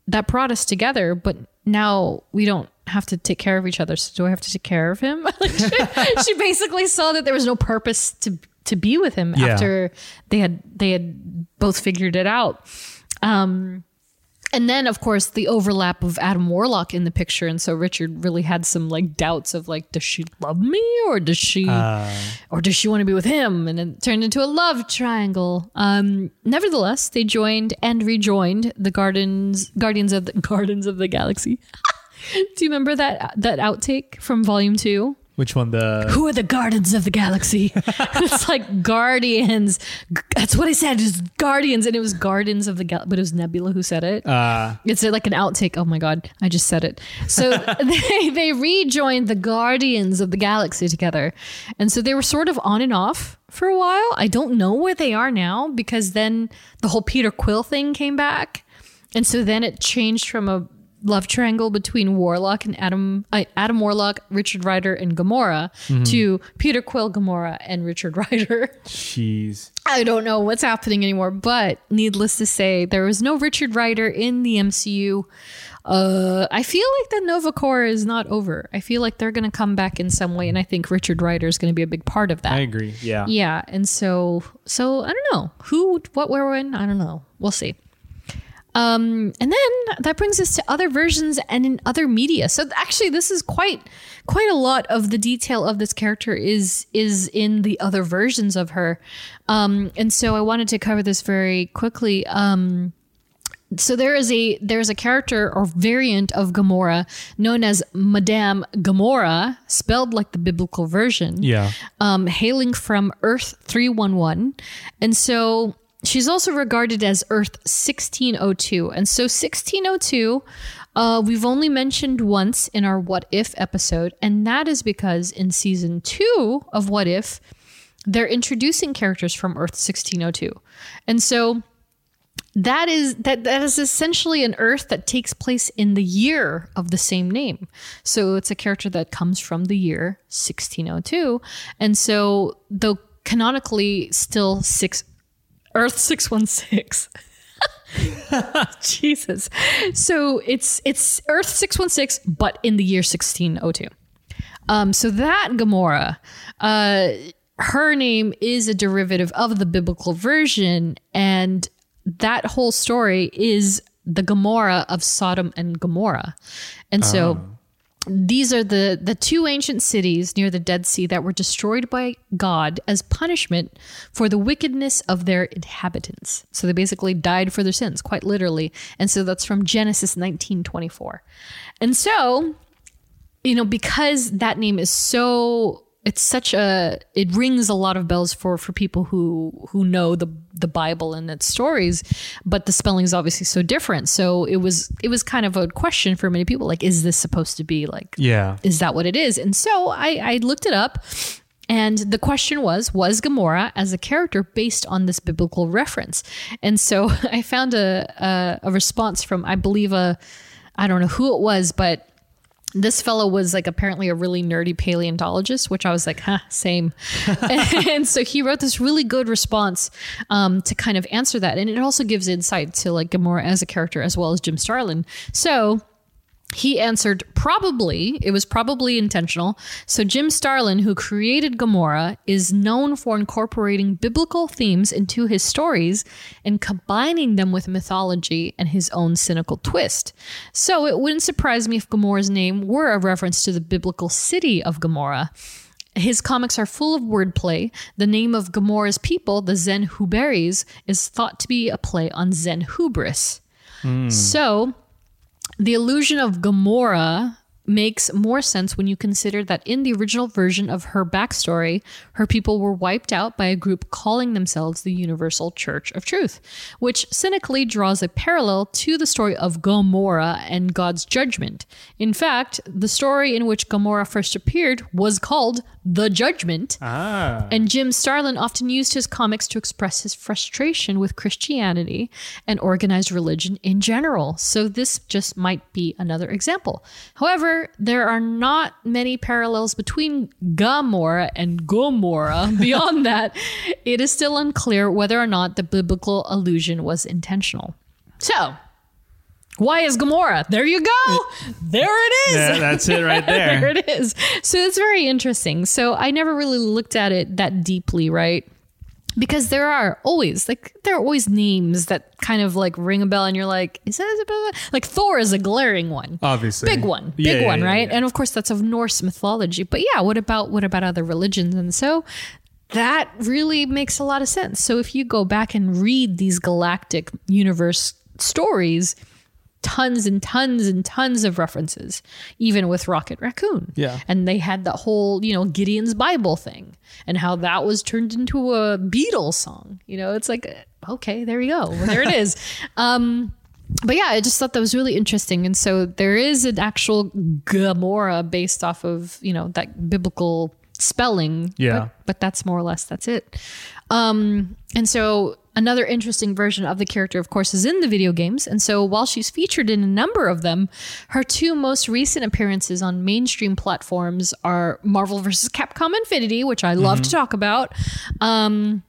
that brought us together, but now we don't have to take care of each other. So do I have to take care of him? <laughs> like she, <laughs> she basically saw that there was no purpose to to be with him Yeah. after they had they had both figured it out. Um, and then of course the overlap of Adam Warlock in the picture, and so Richard really had some like doubts of like, does she love me or does she or does she want to be with him? And it turned into a love triangle. Um, nevertheless, they joined and rejoined the Gardens Guardians of the <laughs> Gardens of the Galaxy. <laughs> Do you remember that that outtake from Volume Two? Which one? The Who are the Guardians of the Galaxy? <laughs> <laughs> it's like Guardians. That's what I said. Just Guardians, and it was Guardians of the Gal, but it was Nebula who said it. uh, It's like an outtake. Oh my god, I just said it. So they they rejoined the Guardians of the Galaxy together, and so they were sort of on and off for a while. I don't know where they are now because then the whole Peter Quill thing came back, and so then it changed from a love triangle between Warlock and Adam uh, Adam Warlock, Richard Ryder, and Gamora to Peter Quill, Gamora, and Richard <laughs> Ryder. Jeez. I don't know what's happening anymore, but needless to say, there was no Richard Ryder in the MCU. Uh, I feel like the Nova Corps is not over. I feel like they're going to come back in some way, and I think Richard Ryder is going to be a big part of that. I agree. Yeah. Yeah, and so so I don't know who, what, where, when. I don't know. We'll see. Um, and then that brings us to other versions and in other media. So actually, this is quite quite a lot of the detail of this character is is in the other versions of her. Um, and so I wanted to cover this very quickly. Um, so there is a there's a character or variant of Gamora known as Madame Gamora, spelled like the biblical version Yeah. um, hailing from Earth 311. And so she's also regarded as Earth 1602. And so 1602, uh, we've only mentioned once in our What If episode. And that is because in season two of What If, they're introducing characters from Earth 1602. And so that is that that is essentially an earth that takes place in the year of the same name so it's a character that comes from the year 1602 and so though canonically still six earth 616 <laughs> jesus. So it's it's earth 616 but in the year 1602 um so that gamora uh her name is a derivative of the biblical version and that whole story is the Gomorrah of Sodom and Gomorrah. And so these are the the two ancient cities near the Dead Sea that were destroyed by God as punishment for the wickedness of their inhabitants. So they basically died for their sins, quite literally. And so that's from Genesis 19:24. And so, you know, because that name is so it's such a it rings a lot of bells for for people who who know the the Bible and its stories, but the spelling is obviously so different. So it was it was kind of a question for many people like is this supposed to be like Yeah. is that what it is? And so I, I looked it up, and the question was Was Gamora as a character based on this biblical reference? And so <laughs> I found a, a, a response from, I believe, a, I don't know who it was, but this fellow was like apparently a really nerdy paleontologist, which I was like, huh, same. <laughs> and so he wrote this really good response um, to kind of answer that. And it also gives insight to like Gamora as a character as well as Jim Starlin. So he answered probably it was probably intentional so jim starlin who created gamora is known for incorporating biblical themes into his stories and combining them with mythology and his own cynical twist so it wouldn't surprise me if Gomorrah's name were a reference to the biblical city of gamora his comics are full of wordplay. The name of Gamora's people, the Zen-Whoberis, is thought to be a play on Zen hubris. Hmm. So, the illusion of Gamora makes more sense when you consider that in the original version of her backstory, her people were wiped out by a group calling themselves the Universal Church of Truth, which cynically draws a parallel to the story of Gomorrah and God's judgment. In fact, the story in which Gomorrah first appeared was called The Judgment. Ah. And Jim Starlin often used his comics to express his frustration with Christianity and organized religion in general. So this just might be another example. However, there are not many parallels between Gomorrah and Gomorrah. <laughs> Beyond that, it is still unclear whether or not the biblical allusion was intentional. So, why is Gomorrah? There you go. There it is. Yeah, that's it right <laughs> there. there it is. So it's very interesting. So I never really looked at it that deeply, right? Because there are always like there are always names that kind of like ring a bell, and you're like, is that like Thor is a glaring one, Obviously. big one, big yeah, one, yeah, right? yeah. And of course that's of Norse mythology. But yeah, what about what about other religions? And so that really makes a lot of sense. So if you go back and read these galactic universe stories, tons and tons and tons of references, even with Rocket Raccoon. Yeah. And they had that whole, you know, Gideon's Bible thing and how that was turned into a Beatles song. You know, it's like, okay, there you go. Well, there it <laughs> is. Um, but yeah, I just thought that was really interesting. And so there is an actual Gamora based off of, you know, that biblical spelling. Yeah. But, but that's more or less that's it. Um, and so another interesting version of the character, of course, is in the video games. And so while she's featured in a number of them, her two most recent appearances on mainstream platforms are Marvel vs. Capcom Infinity, which I love to talk about. Um,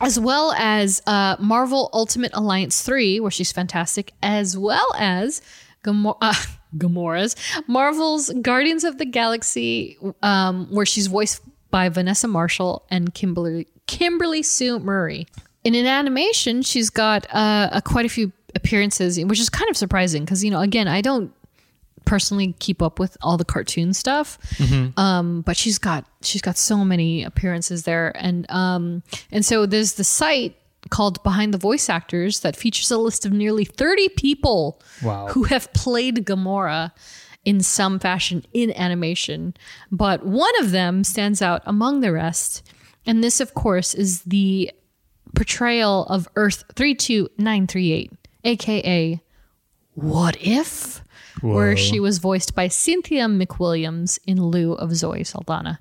as well as uh, Marvel Ultimate Alliance 3, where she's fantastic, as well as Gamor- <laughs> uh, Gamora's Marvel's Guardians of the Galaxy, um, where she's voiced by Vanessa Marshall and Kimberly Kimberly Sue Murray. In an animation, she's got uh, a, quite a few appearances, which is kind of surprising because you know, again, I don't personally keep up with all the cartoon stuff. Um but she's got she's got so many appearances there. And um and so there's the site called behind the voice actors that features a list of nearly 30 people Wow. who have played gamora in some fashion in animation. But one of them stands out among the rest. And this of course is the portrayal of earth 32938 aka what if? Where she was voiced by Cynthia McWilliams in lieu of Zoe Saldana.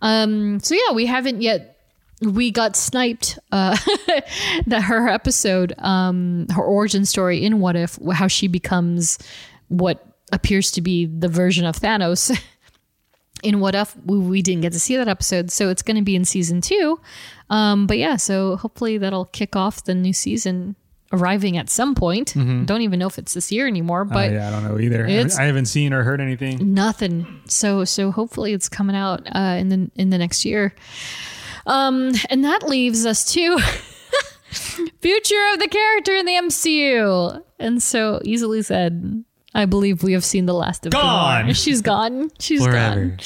Um, so yeah, we haven't yet we got sniped uh <laughs> that her episode um her origin story in what if how she becomes what appears to be the version of Thanos <laughs> in what if we, we didn't get to see that episode so it's going to be in season 2 um but yeah so hopefully that'll kick off the new season arriving at some point. Don't even know if it's this year anymore Uh, but yeah, I don't know either. I, I haven't seen or heard anything. nothing. So so hopefully it's coming out uh in the in the next year. Um and that leaves us to <laughs> future of the character in the mcu and so easily said i believe we have seen the last of Gone. Gamora. <laughs> she's gone she's Forever. gone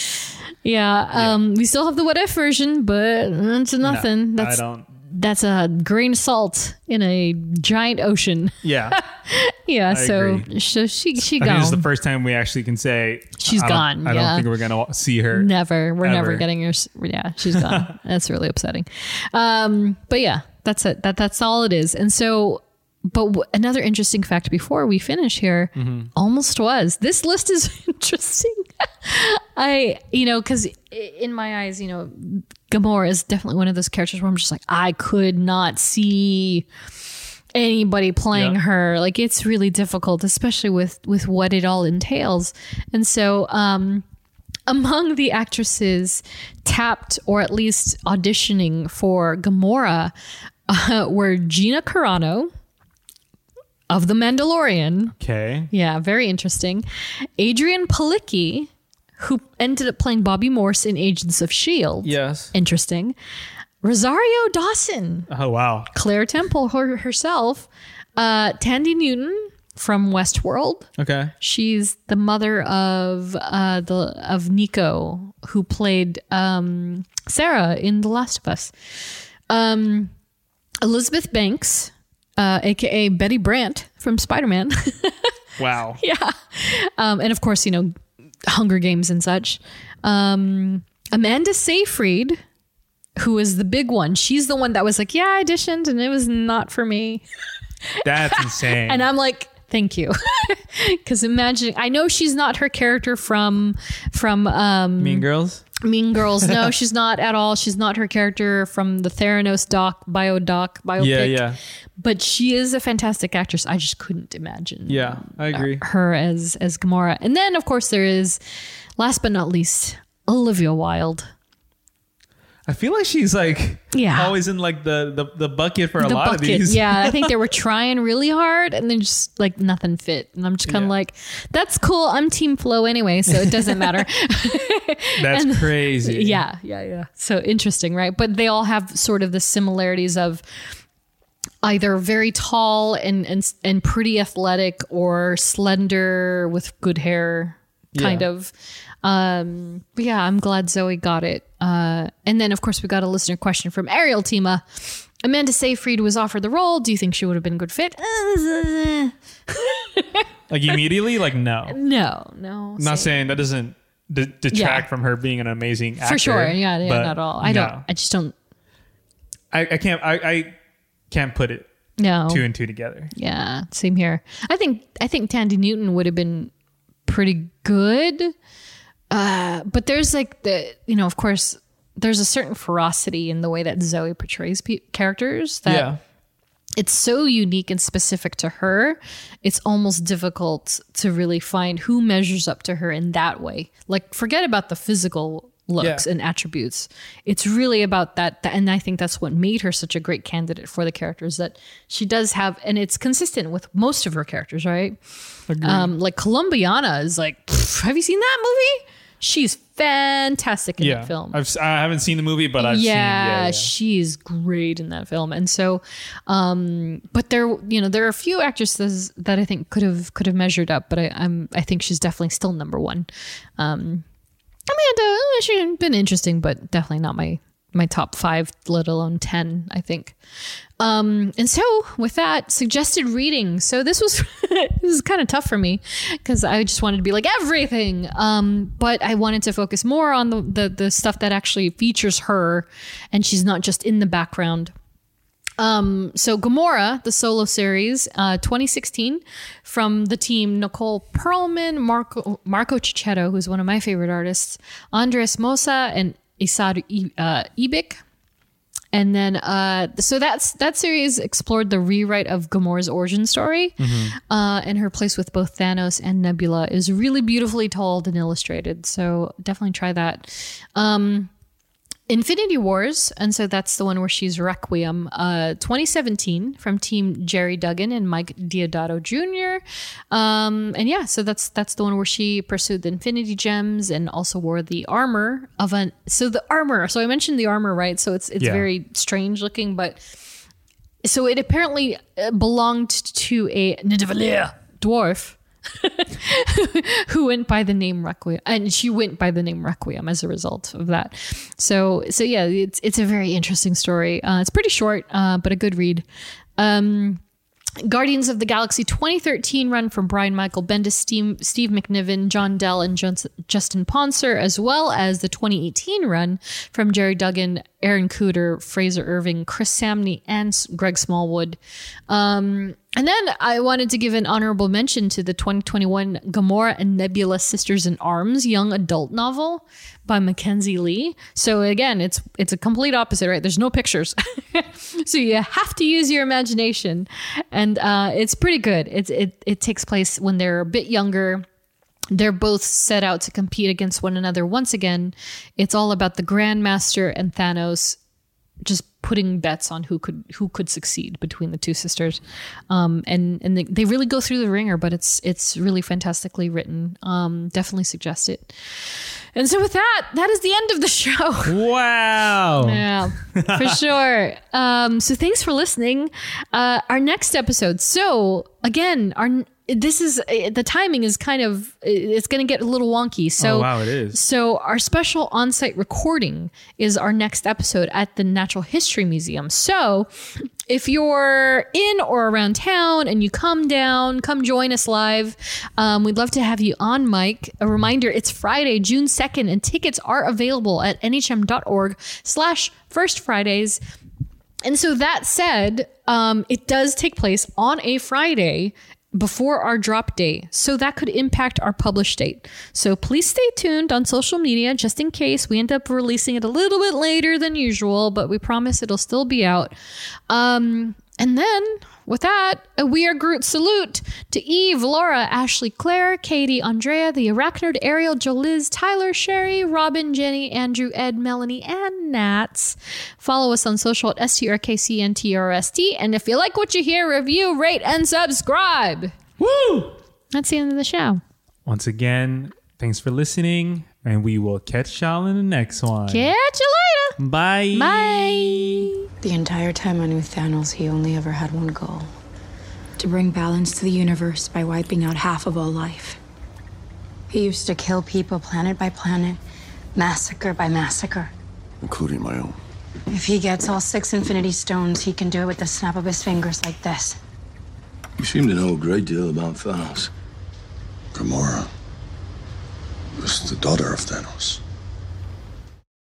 yeah um we still have the what if version but it's nothing I that's don't. that's a grain of salt in a giant ocean Yeah. <laughs> yeah so agree. so she she I think this is the first time we actually can say She's I gone, I don't think we're gonna see her. Never. We're never getting her. Yeah, she's gone. <laughs> that's really upsetting. Um, but yeah, that's it. That that's all it is. And so, but w- another interesting fact before we finish here, Mm-hmm. almost was this list is <laughs> interesting. I, you know, because in my eyes, you know, Gamora is definitely one of those characters where I'm just like, I could not see anybody playing Yeah. her like it's really difficult especially with with what it all entails and so um among the actresses tapped or at least auditioning for Gamora uh, were Gina Carano of The Mandalorian. Okay. Yeah, very interesting. Adrianne Palicki, who ended up playing Bobbi Morse in Agents of S.H.I.E.L.D. Yes. Interesting. Rosario Dawson, Oh wow. Claire Temple her, herself, uh, Thandie Newton from Westworld. Okay. She's the mother of uh, the of Nico, who played um, Sarah in The Last of Us. Um, Elizabeth Banks, uh, aka Betty Brant from Spider Man. <laughs> Wow. yeah, um, and of course, you know, Hunger Games and such. Um, Amanda Seyfried, who is the big one. She's the one that was like, "Yeah, I auditioned, and it was not for me." That's <laughs> insane. And I'm like, thank you. <laughs> Because imagine, I know she's not her character from from um, mean Girls. Mean Girls. No, <laughs> she's not at all. She's not her character from the Theranos doc, bio doc, biopic. Yeah, yeah, But she is a fantastic actress. I just couldn't imagine yeah. I agree. her as as Gamora. And then, of course, there is, last but not least, Olivia Wilde. I feel like she's like Yeah. always in like the the, the bucket for a lot bucket. of these. Yeah, I think they <laughs> were trying really hard and then just like nothing fit. And I'm just kind of Yeah. like, that's cool. I'm Team Flow anyway, so it doesn't matter. <laughs> <laughs> That's crazy. yeah, yeah, yeah. So interesting, right? But they all have sort of the similarities of either very tall and and and pretty athletic or slender with good hair kind Yeah. of um yeah i'm glad zoe got it uh and then of course we got a listener question from ariel tima amanda seyfried was offered the role do you think she would have been a good fit <laughs> Like immediately, like no. no no I'm not saying that doesn't d- detract Yeah. from her being an amazing actor. for sure yeah, yeah not at all i no. don't i just don't I, I can't. I, I can't put it no two and two together. Yeah, same here. I think I think Thandie Newton would have been pretty good. Uh, but there's like the you know, of course, there's a certain ferocity in the way that Zoe portrays pe- characters that yeah. it's so unique and specific to her. It's almost difficult to really find who measures up to her in that way. Like forget about the physical looks Yeah. and attributes. It's really about that, that and I think that's what made her such a great candidate for the characters that she does have and it's consistent with most of her characters, right? Um like Columbiana is like pff, have you seen that movie? She's fantastic in Yeah. that film I've, I haven't seen the movie, but I've yeah, seen. Yeah, yeah. she's great in that film. And so, um, but there, you know, there are a few actresses that I think could have could have measured up, but I, I'm I think she's definitely still number one. Um, Amanda, uh, she's been interesting, but definitely not my my top five, let alone ten. I think. Um, and so with that suggested reading, so this was <laughs> this was kind of tough for me because I just wanted to be like everything. Um, but I wanted to focus more on the, the the stuff that actually features her, and she's not just in the background. Um, so Gamora, the solo series, uh, 2016, from the team Nicole Perlman, Marco Marco Checchetto, who's one of my favorite artists, Andres Mossa, and Isad uh, Ibik. and then uh, so that's that series explored the rewrite of Gamora's origin story, uh, and her place with both Thanos and Nebula is really beautifully told and illustrated. So definitely try that. Um, Infinity Wars, and so that's the one where she's Requiem, uh, 2017 from Team Gerry Duggan and Mike Deodato Jr. Um, and yeah, so that's that's the one where she pursued the Infinity Gems and also wore the armor of an. So the armor. So I mentioned the armor, right? So it's it's Yeah. very strange looking, but so it apparently uh, belonged to a Nidavellir dwarf <laughs> who went by the name Requiem, and she went by the name Requiem as a result of that. So, so yeah, it's it's a very interesting story. Uh, it's pretty short, uh, but a good read. Um, Guardians of the Galaxy 2013 run from Brian Michael Bendis, Steve, Steve McNiven, John Dell, and Justin Ponsor, as well as the 2018 run from Gerry Duggan, Aaron Kuder, Frazer Irving, Chris Samnee, and Greg Smallwood. Um, and then I wanted to give an honorable mention to the 2021 Gamora and Nebula Sisters in Arms young adult novel by Mackenzi Lee. So again, it's it's a complete opposite, right? There's no pictures, <laughs> so you have to use your imagination, and uh, it's pretty good. It's it it takes place when they're a bit younger. They're both set out to compete against one another once again. It's all about the Grandmaster and Thanos just putting bets on who could who could succeed between the two sisters. Um and and they, they really go through the ringer but it's it's really fantastically written. Um definitely suggest it. And so with that that is the end of the <laughs> show. Wow. yeah for <laughs> sure. Um so thanks for listening. Uh our next episode. So again our this is uh, the timing is kind of it's going to get a little wonky so Oh, wow, it is. so our special on-site recording is our next episode at the Natural History Museum. So if you're in or around town and you come down, come join us live. Um, we'd love to have you on, Mike. A reminder, it's Friday, June 2nd, and tickets are available at nhm.org slash first Fridays. And so that said, um, it does take place on a Friday before our drop date, So that could impact our publish date. So please stay tuned on social media just in case we end up releasing it a little bit later than usual, but we promise it'll still be out. Um, and then with that, a We Are Groot salute to Eve, Laura, Ashley, Claire, Katie, Andrea, the Arachnid, Ariel, Joliz, Tyler, Sherry, Robin, Jenny, Andrew, Ed, Melanie, and Nats. Follow us on social at STRKCNTRST. And if you like what you hear, review, rate, and subscribe. Woo! That's the end of the show. Once again, thanks for listening, and we will catch y'all in the next one. Catch you later. Bye. Bye. The entire time I knew Thanos, he only ever had one goal to bring balance to the universe by wiping out half of all life. He used to kill people planet by planet, massacre by massacre. including my own. If he gets all six Infinity Stones, he can do it with the snap of his fingers like this. You seem to know a great deal about Thanos. Gamora was the daughter of Thanos.